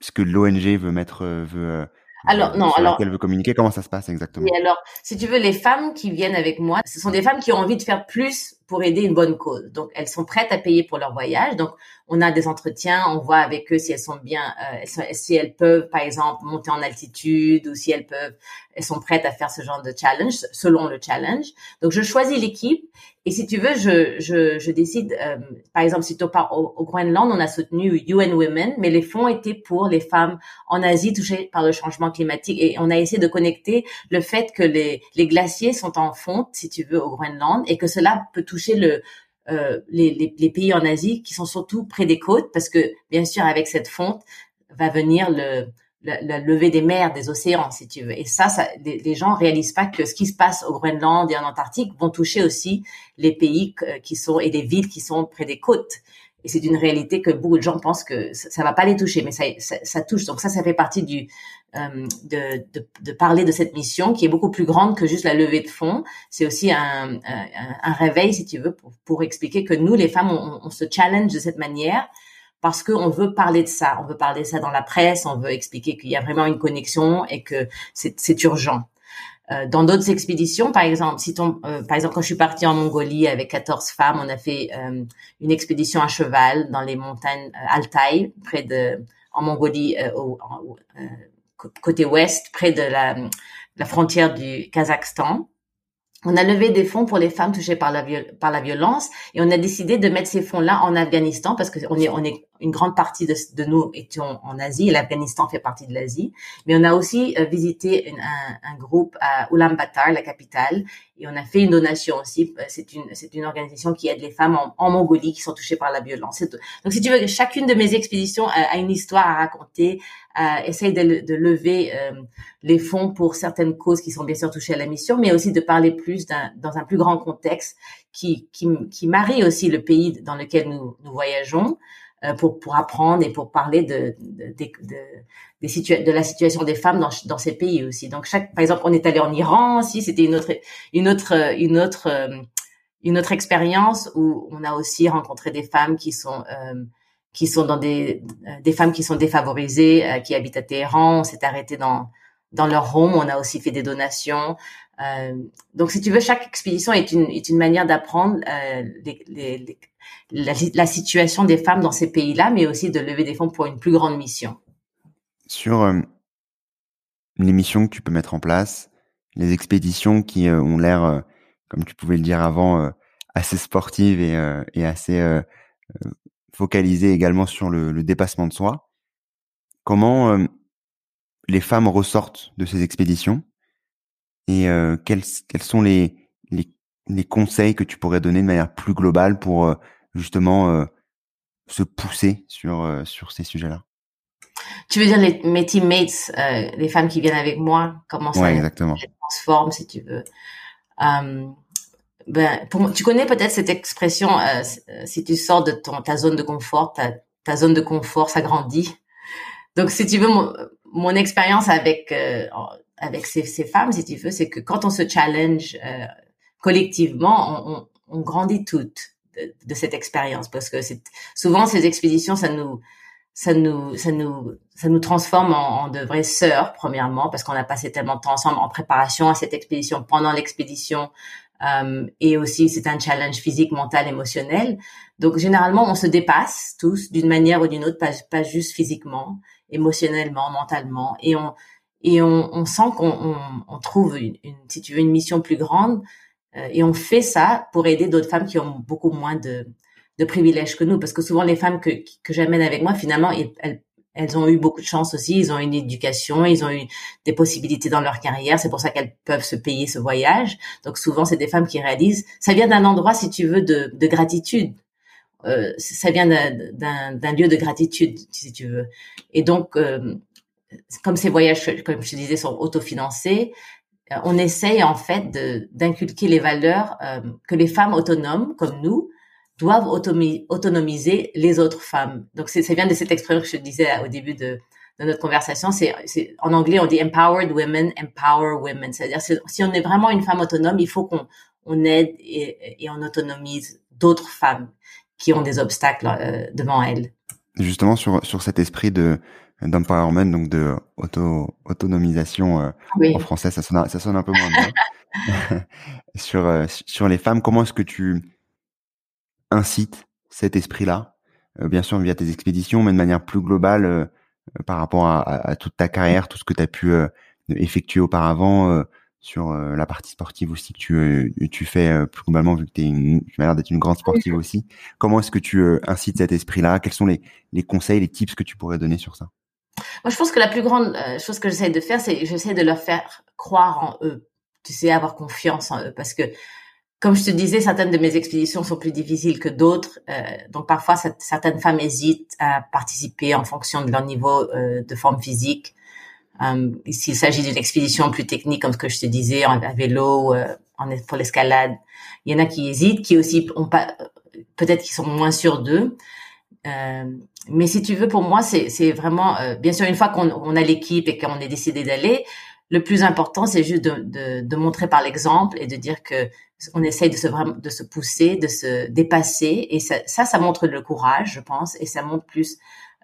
ce que l'ONG veut mettre veut alors non, alors elle veut communiquer. Comment ça se passe exactement? Oui, alors si tu veux, les femmes qui viennent avec moi, ce sont des femmes qui ont envie de faire plus pour aider une bonne cause. Donc elles sont prêtes à payer pour leur voyage. Donc on a des entretiens, on voit avec eux si elles sont bien, euh, si elles peuvent par exemple monter en altitude ou si elles peuvent, elles sont prêtes à faire ce genre de challenge selon le challenge. Donc je choisis l'équipe et si tu veux, je, je, je décide, euh, par exemple, si tu pars au, au, Groenland, on a soutenu UN Women, mais les fonds étaient pour les femmes en Asie touchées par le changement climatique. Et on a essayé de connecter le fait que les, les glaciers sont en fonte, si tu veux, au Groenland, et que cela peut toucher euh, les, pays en Asie qui sont surtout près des côtes, parce que bien sûr, avec cette fonte, va venir le, la, levée des mers, des océans, si tu veux. Et ça, les, les, gens réalisent pas que ce qui se passe au Groenland et en Antarctique vont toucher aussi les pays qui sont et les villes qui sont près des côtes. Et c'est une réalité que beaucoup de gens pensent que ça, ça va pas les toucher, mais ça, ça, ça, touche. Donc ça, ça fait partie du euh, de, de, de, parler de cette mission qui est beaucoup plus grande que juste la levée de fonds. C'est aussi un, un, un, réveil, si tu veux, pour, pour expliquer que nous, les femmes, on, on se challenge de cette manière parce qu'on veut parler de ça, on veut parler de ça dans la presse, on veut expliquer qu'il y a vraiment une connexion et que c'est urgent. Euh, dans d'autres expéditions, par exemple, si ton, euh, par exemple, quand je suis partie en Mongolie avec 14 femmes, on a fait euh, une expédition à cheval dans les montagnes Altaï, près de, en Mongolie, au, côté ouest, près de la, la frontière du Kazakhstan. On a levé des fonds pour les femmes touchées par la, par la violence et on a décidé de mettre ces fonds-là en Afghanistan parce que on est, on est une grande partie de, de nous étions en Asie l'Afghanistan fait partie de l'Asie. Mais on a aussi euh, visité un, un, groupe à Ulaanbaatar, la capitale, et on a fait une donation aussi. Euh, c'est une, c'est une organisation qui aide les femmes en, en, Mongolie qui sont touchées par la violence. Donc, si tu veux, chacune de mes expéditions a, une histoire à raconter, essaye de, de lever euh, les fonds pour certaines causes qui sont bien sûr touchées à la mission, mais aussi de parler plus dans un plus grand contexte qui, qui, qui marie aussi le pays dans lequel nous, nous voyageons. Euh, pour, pour apprendre et pour parler de, de, de, des de la situation des femmes dans, dans ces pays aussi. Donc, chaque, par exemple, on est allé en Iran aussi, c'était une autre, une autre, une autre, euh, une autre expérience où on a aussi rencontré des femmes qui sont euh, qui sont dans des des femmes qui sont défavorisées, qui habitent à Téhéran. On s'est arrêté dans dans leur home. On a aussi fait des donations. Euh, donc, si tu veux, chaque expédition est une, est une manière d'apprendre euh, les, les, la, situation des femmes dans ces pays-là, mais aussi de lever des fonds pour une plus grande mission. Sur euh, les missions que tu peux mettre en place, les expéditions qui euh, ont l'air, euh, comme tu pouvais le dire avant, assez sportives et, et assez focalisées également sur le, le, dépassement de soi, comment les femmes ressortent de ces expéditions? Et quels, quels sont les, les, les, conseils que tu pourrais donner de manière plus globale pour justement euh, se pousser sur euh, sur ces sujets-là? Tu veux dire les, mes teammates, euh, les femmes qui viennent avec moi, comment ça ouais, exactement. transforme si tu veux. Um, ben, pour, tu connais peut-être cette expression, euh, si tu sors de ton, ta zone de confort, ta, ta zone de confort s'agrandit. Donc, si tu veux, mon, mon expérience avec euh, avec ces, ces, femmes, si tu veux, c'est que quand on se challenge euh, collectivement, on, on, on grandit toutes de, cette expérience parce que c'est souvent ces expéditions ça nous ça nous ça nous ça nous transforme en, de vraies sœurs premièrement parce qu'on a passé tellement de temps ensemble en préparation à cette expédition pendant l'expédition Euh, et aussi, c'est un challenge physique, mental, émotionnel. Donc, généralement, on se dépasse tous d'une manière ou d'une autre, pas, pas juste physiquement, émotionnellement, mentalement. Et on, et on, on sent qu'on on, on trouve, une, une, si tu veux, une mission plus grande. Euh, et on fait ça pour aider d'autres femmes qui ont beaucoup moins de, de privilèges que nous. Parce que souvent, les femmes que, que j'amène avec moi, finalement, elles, elles ont eu beaucoup de chance aussi. Ils ont une éducation, ils ont eu des possibilités dans leur carrière. C'est pour ça qu'elles peuvent se payer ce voyage. Donc souvent, c'est des femmes qui réalisent. Ça vient d'un endroit, si tu veux, de, de gratitude. Euh, ça vient d'un lieu de gratitude, si tu veux. Et donc, euh, comme ces voyages, comme je disais, sont autofinancés, euh, on essaye en fait d'inculquer les valeurs euh, que les femmes autonomes comme nous doivent autonomiser les autres femmes. Donc, ça vient de cette expression que je disais au début de, notre conversation. C'est en anglais, on dit empowered women, empower women. C'est-à-dire, si on est vraiment une femme autonome, il faut qu'on on aide et, et, on autonomise d'autres femmes qui ont des obstacles euh, devant elles. Justement, sur, sur cet esprit de d'empowerment, donc de auto autonomisation euh, en français, ça sonne, ça sonne un peu moins bien. sur euh, sur les femmes, comment est-ce que tu incite cet esprit-là, euh, bien sûr via tes expéditions, mais de manière plus globale euh, euh, par rapport à, toute ta carrière, tout ce que tu as pu effectuer auparavant sur la partie sportive aussi que tu, tu fais plus globalement vu que tu as l'air d'être une grande sportive aussi. Comment est-ce que tu incites cet esprit-là? Quels sont les, les conseils, les tips que tu pourrais donner sur ça? Moi, je pense que la plus grande chose que j'essaie de faire, c'est j'essaie de leur faire croire en eux. Tu sais, avoir confiance en eux. Parce que comme je te disais, certaines de mes expéditions sont plus difficiles que d'autres. Euh, donc parfois, certaines femmes hésitent à participer en fonction de leur niveau euh, de forme physique. Euh, S'il s'agit d'une expédition plus technique, comme ce que je te disais, à vélo, euh, en, pour l'escalade, il y en a qui hésitent, qui aussi ont pas, peut-être qui sont moins sûrs d'eux. Euh, mais si tu veux, pour moi, c'est vraiment, bien sûr, une fois qu'on on a l'équipe et qu'on est décidé d'aller, le plus important, c'est juste de, de, de, montrer par l'exemple et de dire que on essaye de se de se pousser, de se dépasser. Et ça, ça, ça montre le courage, je pense, et ça montre plus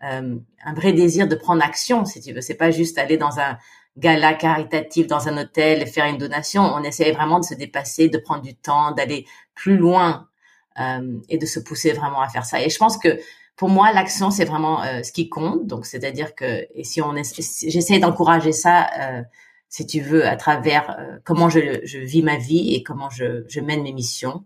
euh, un vrai désir de prendre action, si tu veux. C'est pas juste aller dans un gala caritatif dans un hôtel et faire une donation. On essaye vraiment de se dépasser, de prendre du temps, d'aller plus loin euh, et de se pousser vraiment à faire ça. Et je pense que pour moi, l'action, c'est vraiment euh, ce qui compte. Donc, c'est-à-dire que et si on j'essaie d'encourager ça euh, si tu veux, à travers euh, comment je, je, vis ma vie et comment je, je mène mes missions.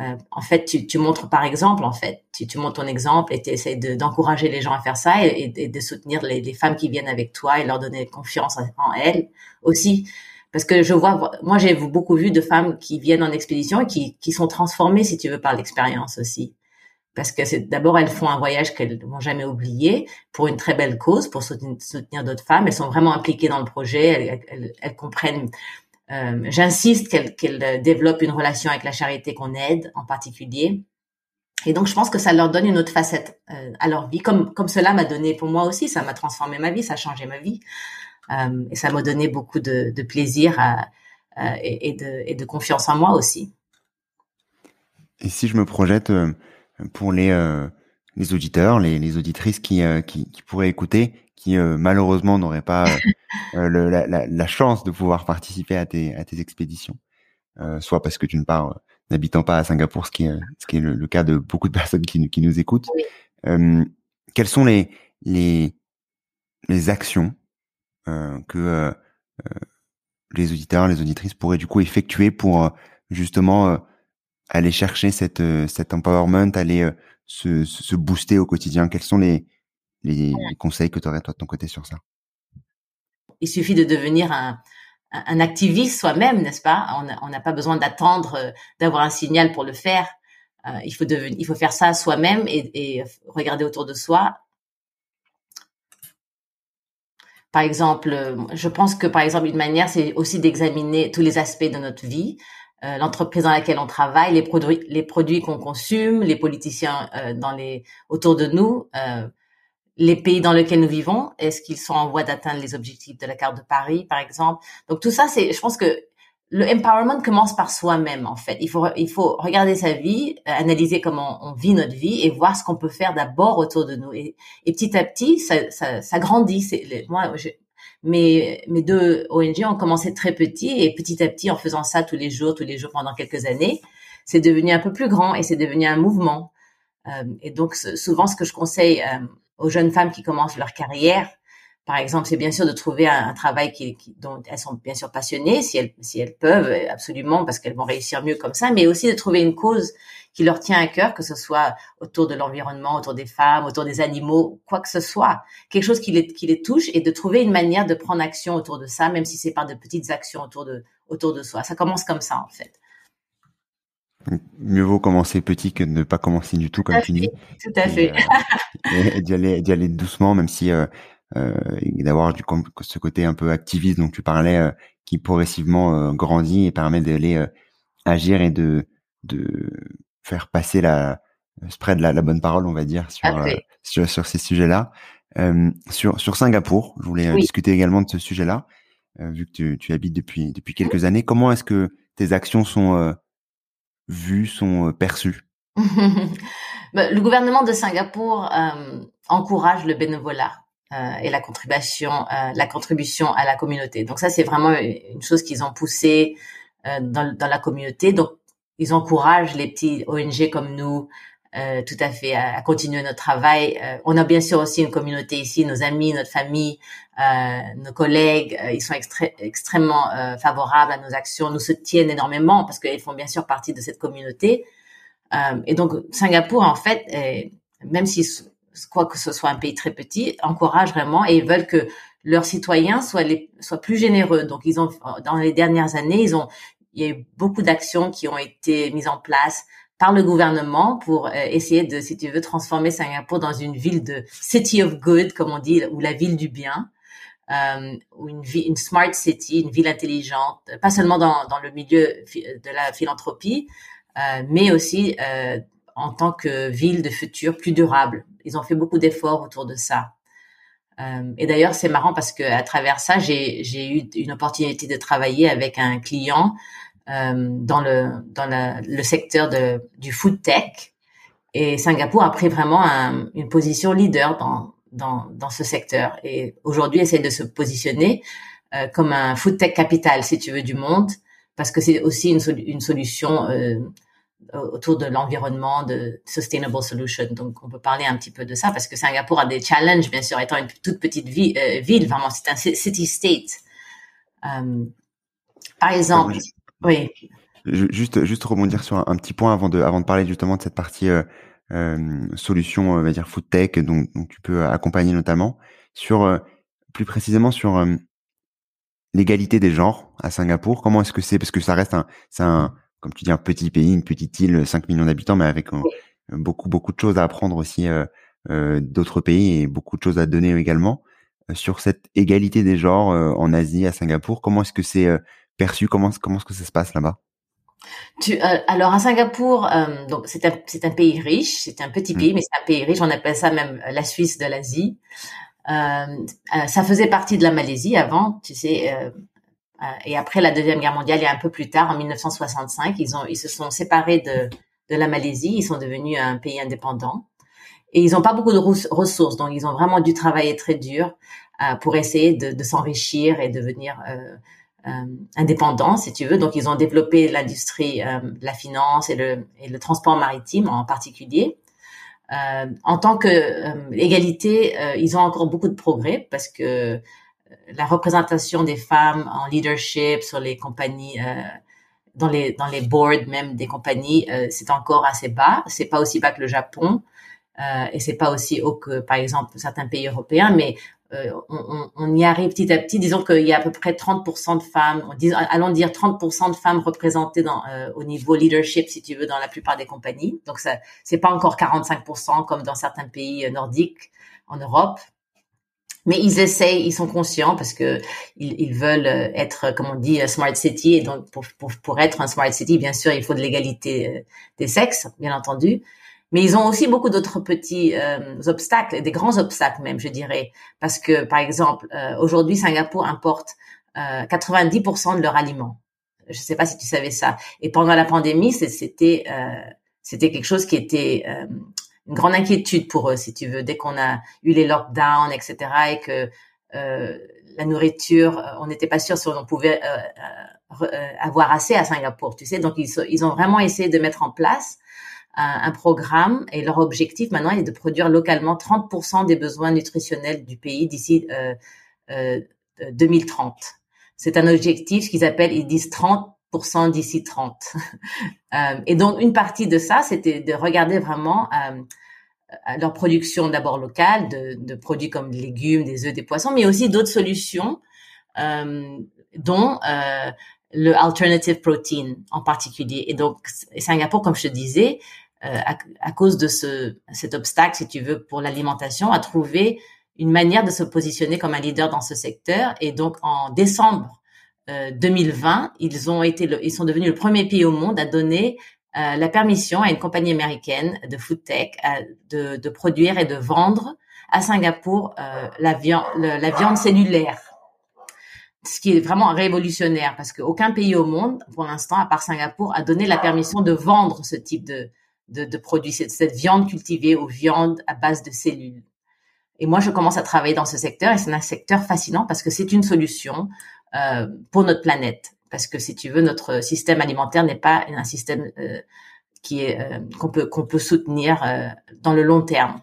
Euh, en fait, tu, tu, montres par exemple, en fait, tu, tu montres ton exemple et tu essaies d'encourager les gens à faire ça et, et de soutenir les, les, femmes qui viennent avec toi et leur donner confiance en elles aussi. Parce que je vois, moi j'ai beaucoup vu de femmes qui viennent en expédition et qui, qui sont transformées, si tu veux, par l'expérience aussi parce que c'est d'abord elles font un voyage qu'elles vont jamais oublier pour une très belle cause, pour soutenir, d'autres femmes. Elles sont vraiment impliquées dans le projet, elles, comprennent. Euh, J'insiste qu'elles développent une relation avec la charité qu'on aide en particulier. Et donc je pense que ça leur donne une autre facette euh, à leur vie, comme cela m'a donné pour moi aussi. Ça m'a transformé ma vie, ça a changé ma vie, euh, et ça m'a donné beaucoup de, plaisir et, de, confiance en moi aussi. Et si je me projette pour les euh, les auditeurs, les, les auditrices qui, euh, qui, qui pourraient écouter, qui euh, malheureusement n'auraient pas le, la, la, la, chance de pouvoir participer à tes à tes expéditions, soit parce que tu ne pars n'habitant pas à Singapour, ce qui est ce qui est le, cas de beaucoup de personnes qui, qui nous écoutent. quelles sont les les les actions que les auditeurs, les auditrices pourraient du coup effectuer pour justement aller chercher cette euh, cet empowerment, aller euh, se, se booster au quotidien? Quels sont les les, conseils que tu aurais toi de ton côté sur ça? Il suffit de devenir un un activiste soi-même, n'est-ce pas? On n'a pas besoin d'attendre euh, d'avoir un signal pour le faire. il faut devenir, il faut faire ça soi-même et, et regarder autour de soi. Par exemple, je pense que par exemple une manière, c'est aussi d'examiner tous les aspects de notre vie, euh, l'entreprise dans laquelle on travaille, les produits, les produits qu'on consomme, les politiciens euh, dans les autour de nous, euh, les pays dans lesquels nous vivons, est-ce qu'ils sont en voie d'atteindre les objectifs de la carte de Paris, par exemple? Donc tout ça, c'est, je pense que le empowerment commence par soi-même en fait. Il faut il faut regarder sa vie, analyser comment on vit notre vie et voir ce qu'on peut faire d'abord autour de nous. Et, et, petit à petit, ça, ça, ça grandit. C'est moi, Mais mes deux ONG ont commencé très petit et petit à petit, en faisant ça tous les jours, tous les jours pendant quelques années, c'est devenu un peu plus grand et c'est devenu un mouvement. Euh, et donc souvent, ce que je conseille euh, aux jeunes femmes qui commencent leur carrière, par exemple, c'est bien sûr de trouver un, travail qui, dont elles sont bien sûr passionnées, si elles, si elles peuvent, absolument, parce qu'elles vont réussir mieux comme ça, mais aussi de trouver une cause qui leur tient à cœur, que ce soit autour de l'environnement, autour des femmes, autour des animaux, quoi que ce soit, quelque chose qui les, qui les touche, et de trouver une manière de prendre action autour de ça, même si c'est par de petites actions autour de, autour de soi. Ça commence comme ça, en fait. Mieux vaut commencer petit que de ne pas commencer du tout, comme tu dis. Tout à fait. Euh, et, d'y aller, d'y aller doucement, même si euh, euh, d'avoir du ce côté un peu activiste dont tu parlais, euh, qui progressivement euh, grandit et permet d'aller agir et de de faire passer la spread la, la bonne parole, on va dire, sur sur, sur, ces sujets-là. sur sur Singapour, je voulais discuter également de ce sujet-là, vu que tu, tu habites depuis depuis quelques années. Comment est-ce que tes actions sont vues, sont perçues? Bah, Le gouvernement de Singapour encourage le bénévolat. euh, et la contribution, euh, la contribution à la communauté. Donc ça, c'est vraiment une chose qu'ils ont poussé euh, dans, dans, la communauté. Donc ils encouragent les petits ONG comme nous euh, tout à fait à, continuer notre travail. Euh, on a bien sûr aussi une communauté ici, nos amis, notre famille, euh, nos collègues, ils sont extrêmement favorables à nos actions, nous soutiennent énormément parce qu'ils font bien sûr partie de cette communauté. et donc Singapour, en fait, même si quoi que ce soit un pays très petit, encouragent vraiment et veulent que leurs citoyens soient, les, soient plus généreux. Donc, ils ont, dans les dernières années, ils ont, il y a eu beaucoup d'actions qui ont été mises en place par le gouvernement pour euh, essayer de, si tu veux, transformer Singapour dans une ville de city of good, comme on dit, ou la ville du bien, euh, ou une, une smart city, une ville intelligente, pas seulement dans, dans le milieu de la philanthropie, euh, mais aussi euh, en tant que ville de futur plus durable. Ils ont fait beaucoup d'efforts autour de ça. Euh, et d'ailleurs, c'est marrant parce que à travers ça, j'ai eu une opportunité de travailler avec un client euh, dans le secteur du food tech. Et Singapour a pris vraiment un, une position leader dans ce secteur. Et aujourd'hui, essaie de se positionner euh, comme un food tech capital, si tu veux, du monde, parce que c'est aussi une, solution autour de l'environnement, de sustainable solution. Donc, on peut parler un petit peu de ça parce que Singapour a des challenges, bien sûr, étant une toute petite ville, euh, ville vraiment, c'est un city state. Euh, par exemple, oui. Juste, juste rebondir sur un, petit point avant de, avant de parler justement de cette partie euh, solution, on va dire food tech, dont, tu peux accompagner notamment sur plus précisément sur l'égalité des genres à Singapour. Comment est-ce que c'est? Parce que ça reste un, c'est un comme tu dis, un petit pays, une petite île, 5 millions d'habitants, mais avec euh, beaucoup, beaucoup de choses à apprendre aussi euh, euh, d'autres pays et beaucoup de choses à donner également. sur cette égalité des genres en Asie, à Singapour, comment est-ce que c'est perçu? Comment, comment est-ce que ça se passe là-bas? Tu, alors à Singapour, donc c'est un c'est un pays riche, c'est un petit mmh. pays, mais c'est un pays riche. On appelle ça même la Suisse de l'Asie. ça faisait partie de la Malaisie avant, tu sais. Euh, et après la deuxième guerre mondiale, a un peu plus tard, en 1965, ils ont, ils se sont séparés de, de la Malaisie. Ils sont devenus un pays indépendant. Et ils n'ont pas beaucoup de ressources, donc ils ont vraiment dû travailler très dur euh, pour essayer de, de s'enrichir et devenir euh, euh, indépendants, si tu veux. Donc ils ont développé l'industrie, euh, la finance et le, et le transport maritime en particulier. Euh, en tant que égalité, ils ont encore beaucoup de progrès parce que la représentation des femmes en leadership sur les compagnies, euh, dans les dans les boards même des compagnies, euh, c'est encore assez bas. C'est pas aussi bas que le Japon euh, et c'est pas aussi haut que par exemple certains pays européens, mais euh, on, on, y arrive petit à petit. Disons qu'il y a à peu près 30% de femmes, allons dire 30% de femmes représentées dans, euh, au niveau leadership, si tu veux, dans la plupart des compagnies. Donc ça, c'est pas encore 45% comme dans certains pays nordiques en Europe. Mais ils essayent, ils sont conscients parce que ils, ils veulent euh, être, comme on dit, smart city. Et donc, pour, pour, pour être un smart city, bien sûr, il faut de l'égalité euh, des sexes, bien entendu. Mais ils ont aussi beaucoup d'autres petits euh, obstacles, des grands obstacles même, je dirais. Parce que, par exemple, aujourd'hui, Singapour importe 90% de leurs aliments. Je ne sais pas si tu savais ça. Et pendant la pandémie, c'était c'était quelque chose qui était une grande inquiétude pour eux, si tu veux, dès qu'on a eu les lockdowns, etc., et que la nourriture, on n'était pas sûr si on pouvait avoir assez à Singapour, tu sais. Donc ils, ils ont vraiment essayé de mettre en place un, programme et leur objectif maintenant est de produire localement 30% des besoins nutritionnels du pays d'ici euh, 2030. C'est un objectif qu'ils appellent, ils disent 30% d'ici 30. Euh, et donc, une partie de ça, c'était de regarder vraiment euh, leur production d'abord locale, de, de, produits comme des légumes, des œufs, des poissons, mais aussi d'autres solutions, euh, dont euh, le alternative protein en particulier. Et donc, Singapour, comme je te disais, euh, à, à, cause de ce, cet obstacle, si tu veux, pour l'alimentation, a trouvé une manière de se positionner comme un leader dans ce secteur. Et donc, en décembre 2020, euh, ils ont été, ils sont devenus le premier pays au monde à donner euh, la permission à une compagnie américaine de food tech euh, de, de, produire et de vendre à Singapour la, viande, la viande cellulaire. Ce qui est vraiment révolutionnaire parce qu'aucun pays au monde, pour l'instant, à part Singapour, a donné la permission de vendre ce type de, de, de produit, cette, cette viande cultivée ou viande à base de cellules. Et moi, je commence à travailler dans ce secteur et c'est un secteur fascinant parce que c'est une solution pour notre planète. Parce que si tu veux, notre système alimentaire n'est pas un système euh, qui est euh, qu'on peut qu'on peut soutenir euh, dans le long terme.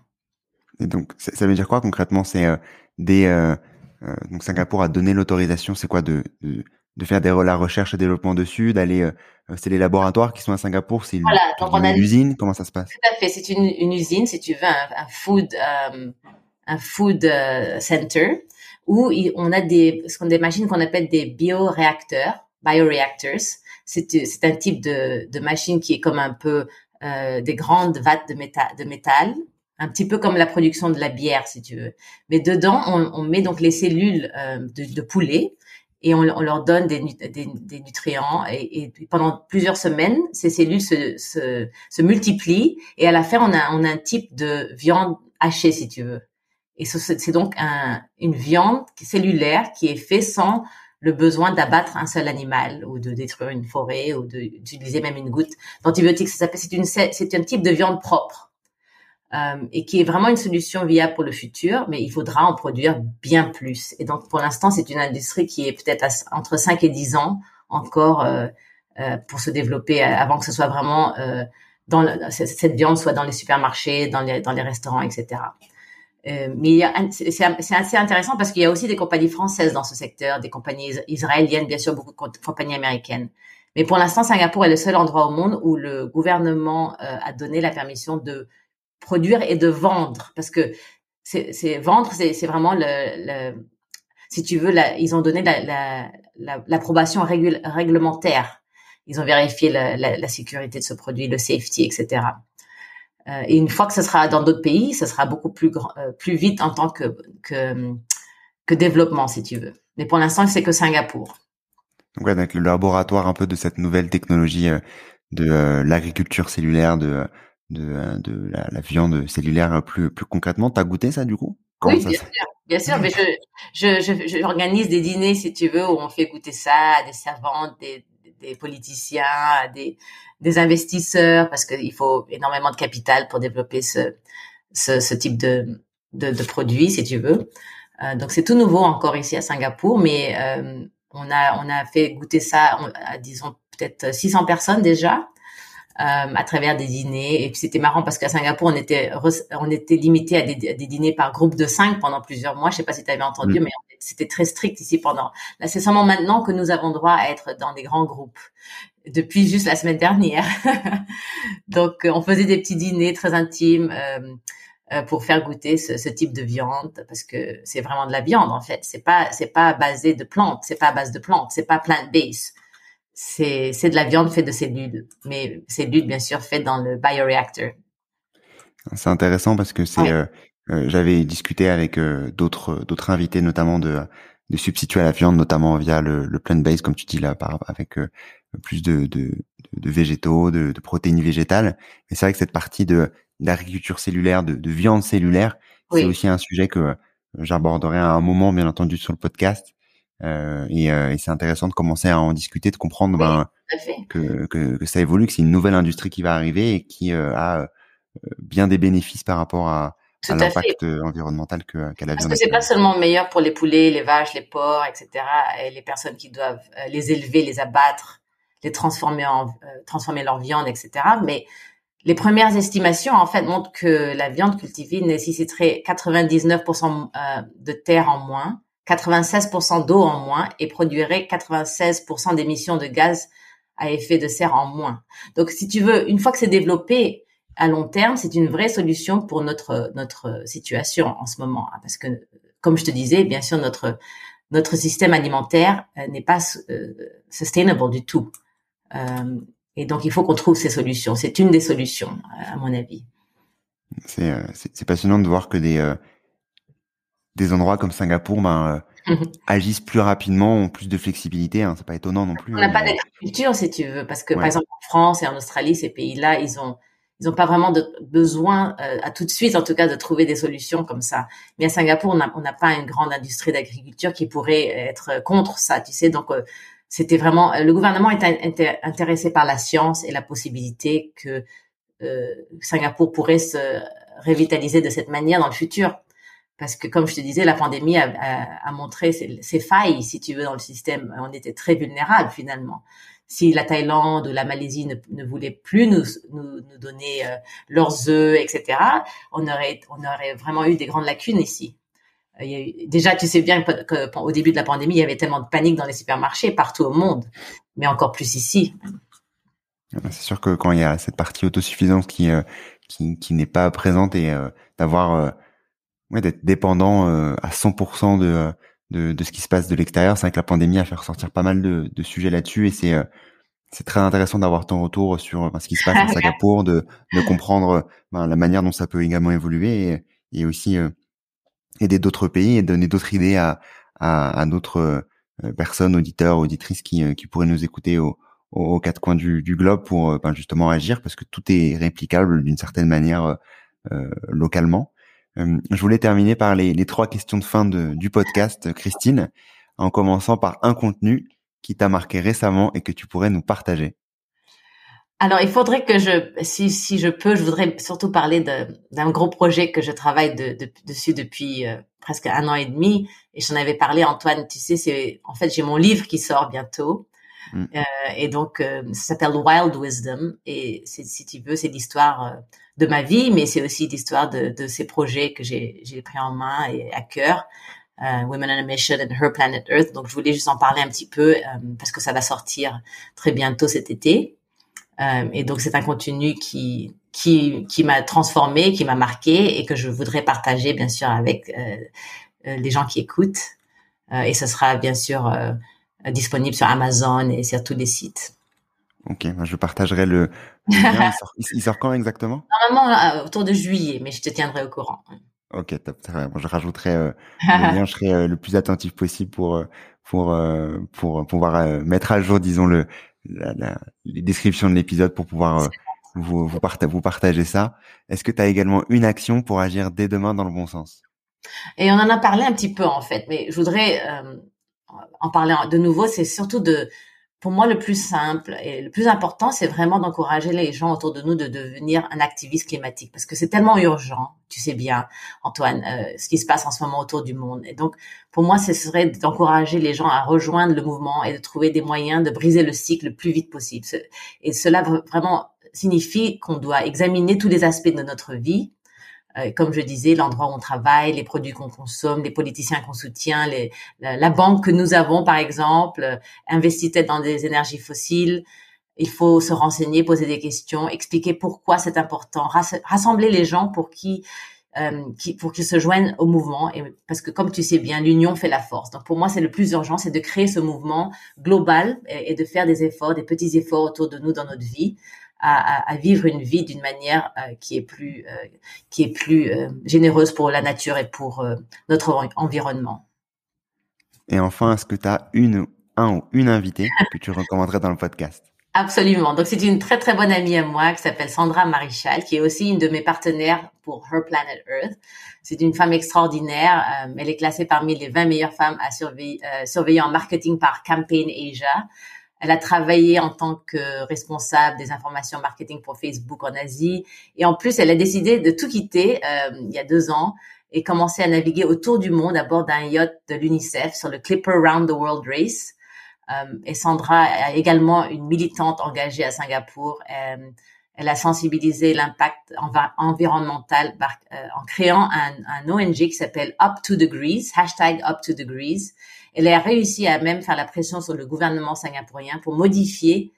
Et donc, ça veut dire quoi concrètement? C'est euh, des donc Singapour a donné l'autorisation. C'est quoi de, de, de faire des, la recherche et développement dessus, d'aller c'est les laboratoires qui sont à Singapour, c'est voilà, une, usine, comment ça se passe? Tout à fait, c'est une, une usine, si tu veux, un, un food un food euh, center où on a des ce qu'on machines qu'on appelle des bioréacteurs, bioreactors. C'est un type de de machine qui est comme un peu euh, des grandes vates de métal de métal un petit peu comme la production de la bière, si tu veux. Mais dedans, on, on met donc les cellules euh, de, de, poulet et on, on leur donne des, des, des nutriments. Et, et, pendant plusieurs semaines, ces cellules se, se, se, multiplient. Et à la fin, on a, on a un type de viande hachée, si tu veux. Et c'est donc un, une viande cellulaire qui est faite sans le besoin d'abattre un seul animal ou de détruire une forêt ou d'utiliser même une goutte d'antibiotiques. C'est un type de viande propre euh, et qui est vraiment une solution viable pour le futur, mais il faudra en produire bien plus. Et donc pour l'instant, c'est une industrie qui est peut-être entre 5 et 10 ans encore euh, euh, pour se développer avant que ce soit vraiment euh, dans cette viande soit dans les supermarchés, dans les, dans les restaurants, etc. Euh, mais c'est assez intéressant parce qu'il y a aussi des compagnies françaises dans ce secteur, des compagnies israéliennes, bien sûr, beaucoup de compagnies américaines. Mais pour l'instant, Singapour est le seul endroit au monde où le gouvernement euh, a donné la permission de produire et de vendre, parce que c'est vendre, c'est vraiment le, le, si tu veux, la, ils ont donné l'approbation la, la, réglementaire. Ils ont vérifié la, sécurité de ce produit, le safety, etc. Euh, et une fois que ce sera dans d'autres pays, ce sera beaucoup plus grand, euh, plus vite en tant que, que, que développement, si tu veux. Mais pour l'instant, c'est que Singapour. Donc, ouais, donc le laboratoire un peu de cette nouvelle technologie euh, de l'agriculture cellulaire, de de, de la, la, viande cellulaire plus plus concrètement. T'as goûté ça du coup? Oui, bien sûr, bien sûr. Mais je je j'organise des dîners si tu veux où on fait goûter ça à des servantes, des des politiciens, des, des investisseurs, parce qu'il faut énormément de capital pour développer ce, ce, ce type de, de, de, produit, si tu veux. Euh, donc c'est tout nouveau encore ici à Singapour, mais euh, on a on a fait goûter ça à disons peut-être 600 personnes déjà. Euh, à travers des dîners. Et puis c'était marrant parce qu'à Singapour, on était on était limité à des, des, dîners par groupe de cinq pendant plusieurs mois. Je sais pas si tu avais entendu, mm. mais c'était très strict ici pendant. Là, c'est seulement maintenant que nous avons droit à être dans des grands groupes. Depuis juste la semaine dernière. Donc, on faisait des petits dîners très intimes. Euh, euh, pour faire goûter ce, ce, type de viande parce que c'est vraiment de la viande en fait c'est pas c'est pas basé de plantes c'est pas à base de plantes c'est pas plant based c'est c'est de la viande faite de cellules, mais cellules bien sûr faites dans le bioreactor. C'est intéressant parce que c'est euh, euh, j'avais discuté avec euh, d'autres d'autres invités notamment de de substituer à la viande notamment via le, le plant based comme tu dis là par avec plus de, de de, végétaux, de, de, protéines végétales. Mais c'est vrai que cette partie de d'agriculture cellulaire, de, de viande cellulaire, c'est aussi un sujet que j'aborderai à un moment bien entendu sur le podcast. Euh, et, euh, et c'est intéressant de commencer à en discuter, de comprendre ben, que, que, que, ça évolue, que c'est une nouvelle industrie qui va arriver et qui euh, a bien des bénéfices par rapport à, à l'impact environnemental que qu'à la Parce que c'est pas seulement meilleur pour les poulets, les vaches, les porcs, etc. et les personnes qui doivent euh, les élever, les abattre, les transformer en euh, transformer leur viande, etc. Mais les premières estimations en fait montrent que la viande cultivée nécessiterait 99% euh, de terre en moins, 96% d'eau en moins et produirait 96% d'émissions de gaz à effet de serre en moins. Donc si tu veux, une fois que c'est développé, à long terme, c'est une vraie solution pour notre notre situation en ce moment, hein, parce que comme je te disais, bien sûr notre notre système alimentaire euh, n'est pas euh, sustainable du tout, euh, et donc il faut qu'on trouve ces solutions. C'est une des solutions, à mon avis. C'est c'est passionnant de voir que des des endroits comme Singapour, ben mhm. agissent plus rapidement, ont plus de flexibilité. Hein, c'est pas étonnant non plus. On n'a hein, pas d'agriculture, si tu veux, parce que par exemple en France et en Australie, ces pays-là, ils ont ils n'ont pas vraiment de besoin euh, à tout de suite, en tout cas, de trouver des solutions comme ça. Mais à Singapour, on n'a pas une grande industrie d'agriculture qui pourrait être contre ça, tu sais. Donc, euh, c'était vraiment le gouvernement était intéressé par la science et la possibilité que euh, Singapour pourrait se revitaliser de cette manière dans le futur. Parce que, comme je te disais, la pandémie a, a, a montré ses, ses, failles, si tu veux, dans le système. On était très vulnérables finalement si la Thaïlande ou la Malaisie ne, ne voulaient plus nous, nous, nous donner euh, leurs œufs, etc., on aurait, on aurait vraiment eu des grandes lacunes ici. Il y a eu, déjà, tu sais bien qu'au début de la pandémie, il y avait tellement de panique dans les supermarchés partout au monde, mais encore plus ici. C'est sûr que quand il y a cette partie autosuffisance qui euh, qui, qui n'est pas présente et euh, d'avoir ouais, d'être dépendant à 100% de de, de ce qui se passe de l'extérieur. C'est vrai que la pandémie a fait ressortir pas mal de, de sujets là-dessus et c'est euh, c'est très intéressant d'avoir ton retour sur ce qui se passe à Singapour, de, de comprendre ben, la manière dont ça peut également évoluer et, et aussi euh, aider d'autres pays et donner d'autres idées à, à, à d'autres euh, personnes, auditeurs, auditrices qui, qui pourraient nous écouter au, aux quatre coins du, du globe pour ben, justement agir parce que tout est réplicable d'une certaine manière euh, localement. Euh, je voulais terminer par les, trois questions de fin du podcast, Christine, en commençant par un contenu qui t'a marqué récemment et que tu pourrais nous partager. Alors, il faudrait que je, si, si je peux, je voudrais surtout parler d'un gros projet que je travaille de, de, dessus depuis euh, presque un an et demi. Et j'en avais parlé, Antoine, tu sais, c'est en fait j'ai mon livre qui sort bientôt. Mm. Euh, et donc, euh, ça s'appelle Wild Wisdom. Et si tu veux, c'est l'histoire de ma vie, mais c'est aussi l'histoire de, de, ces projets que j'ai pris en main et à cœur. Euh, Women on a Mission and Her Planet Earth. Donc, je voulais juste en parler un petit peu euh, parce que ça va sortir très bientôt cet été. Euh, et donc, c'est un contenu qui qui qui m'a transformé, qui m'a marqué et que je voudrais partager bien sûr avec euh, euh, les gens qui écoutent. et ce sera bien sûr disponible sur Amazon et sur tous les sites. Ok, je partagerai le, lien. Il sort, quand exactement? Normalement euh, autour de juillet, mais je te tiendrai au courant. Ok, top. je rajouterai euh, le lien. Je serai euh, le plus attentif possible pour pour pour pouvoir mettre à jour, disons le la, les descriptions de l'épisode pour pouvoir vous vous, vous partager ça. Est-ce que tu as également une action pour agir dès demain dans le bon sens? Et on en a parlé un petit peu en fait, mais je voudrais en parler de nouveau. C'est surtout de pour moi, le plus simple et le plus important, c'est vraiment d'encourager les gens autour de nous de devenir un activiste climatique parce que c'est tellement urgent, tu sais bien, Antoine, euh, ce qui se passe en ce moment autour du monde. Et donc, pour moi, ce serait d'encourager les gens à rejoindre le mouvement et de trouver des moyens de briser le cycle le plus vite possible. Et cela vraiment signifie qu'on doit examiner tous les aspects de notre vie comme je disais, l'endroit où on travaille, les produits qu'on consomme, les politiciens qu'on soutient, les, la, banque que nous avons, par exemple, euh, investit dans des énergies fossiles. Il faut se renseigner, poser des questions, expliquer pourquoi c'est important, rassembler les gens pour qui, euh, qui pour qu'ils se joignent au mouvement. Et parce que comme tu sais bien, l'union fait la force. Donc pour moi, c'est le plus urgent, c'est de créer ce mouvement global et de faire des efforts, des petits efforts autour de nous dans notre vie à, à, vivre une vie d'une manière euh, qui est plus euh, qui est plus euh, généreuse pour la nature et pour notre environnement. Et enfin, est-ce que tu as une un ou une invitée que tu recommanderais dans le podcast? Absolument. Donc c'est une très très bonne amie à moi qui s'appelle Sandra Marichal, qui est aussi une de mes partenaires pour Her Planet Earth. C'est une femme extraordinaire. elle est classée parmi les 20 meilleures femmes à surveiller, surveiller en marketing par Campaign Asia. Elle a travaillé en tant que responsable des informations marketing pour Facebook en Asie. Et en plus, elle a décidé de tout quitter euh, il y a deux ans et commencer à naviguer autour du monde à bord d'un yacht de l'UNICEF sur le Clipper Round the World Race. Euh, et Sandra est également une militante engagée à Singapour. Euh, elle a sensibilisé l'impact environnemental euh, en créant un, un ONG qui s'appelle Up to Degrees, hashtag Up to Degrees. Elle a réussi à même faire la pression sur le gouvernement singapourien pour modifier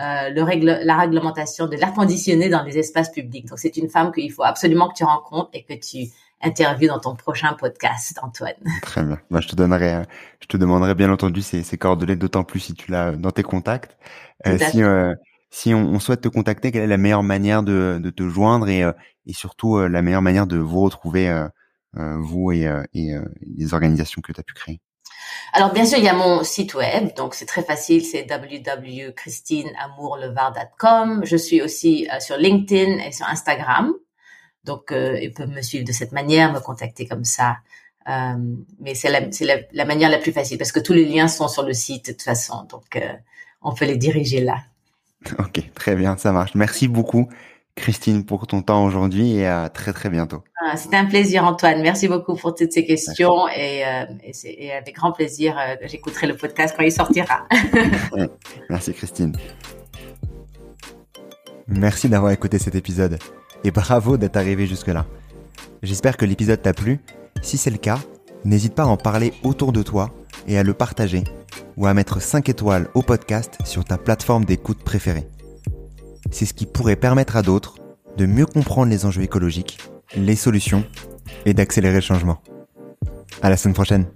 euh, le règle, la réglementation de l'air conditionné dans les espaces publics. Donc c'est une femme qu'il faut absolument que tu rencontres et que tu interviews dans ton prochain podcast, Antoine. Très bien. Moi, je te donnerai, je te demanderai bien entendu ces, ces coordonnées, d'autant plus si tu l'as dans tes contacts. Euh, si euh, si on, souhaite te contacter, quelle est la meilleure manière de, te joindre et, euh, surtout euh, la meilleure manière de vous retrouver, euh, vous et, les organisations que tu as pu créer? Alors bien sûr, il y a mon site web, donc c'est très facile, c'est www.christineamourlevard.com. Je suis aussi sur LinkedIn et sur Instagram, donc ils peuvent me suivre de cette manière, me contacter comme ça. mais c'est la, manière la plus facile parce que tous les liens sont sur le site de toute façon, donc on peut les diriger là. Ok, très bien, ça marche. Merci beaucoup, Christine, pour ton temps aujourd'hui et à très très bientôt. Ah, C'était un plaisir, Antoine. Merci beaucoup pour toutes ces questions et, euh, et, et, avec grand plaisir, euh, j'écouterai le podcast quand il sortira. Merci, Christine. Merci d'avoir écouté cet épisode et bravo d'être arrivé jusque-là. J'espère que l'épisode t'a plu. Si c'est le cas, n'hésite pas à en parler autour de toi et à le partager ou à mettre 5 étoiles au podcast sur ta plateforme d'écoute préférée. C'est ce qui pourrait permettre à d'autres de mieux comprendre les enjeux écologiques, les solutions et d'accélérer le changement. À la semaine prochaine.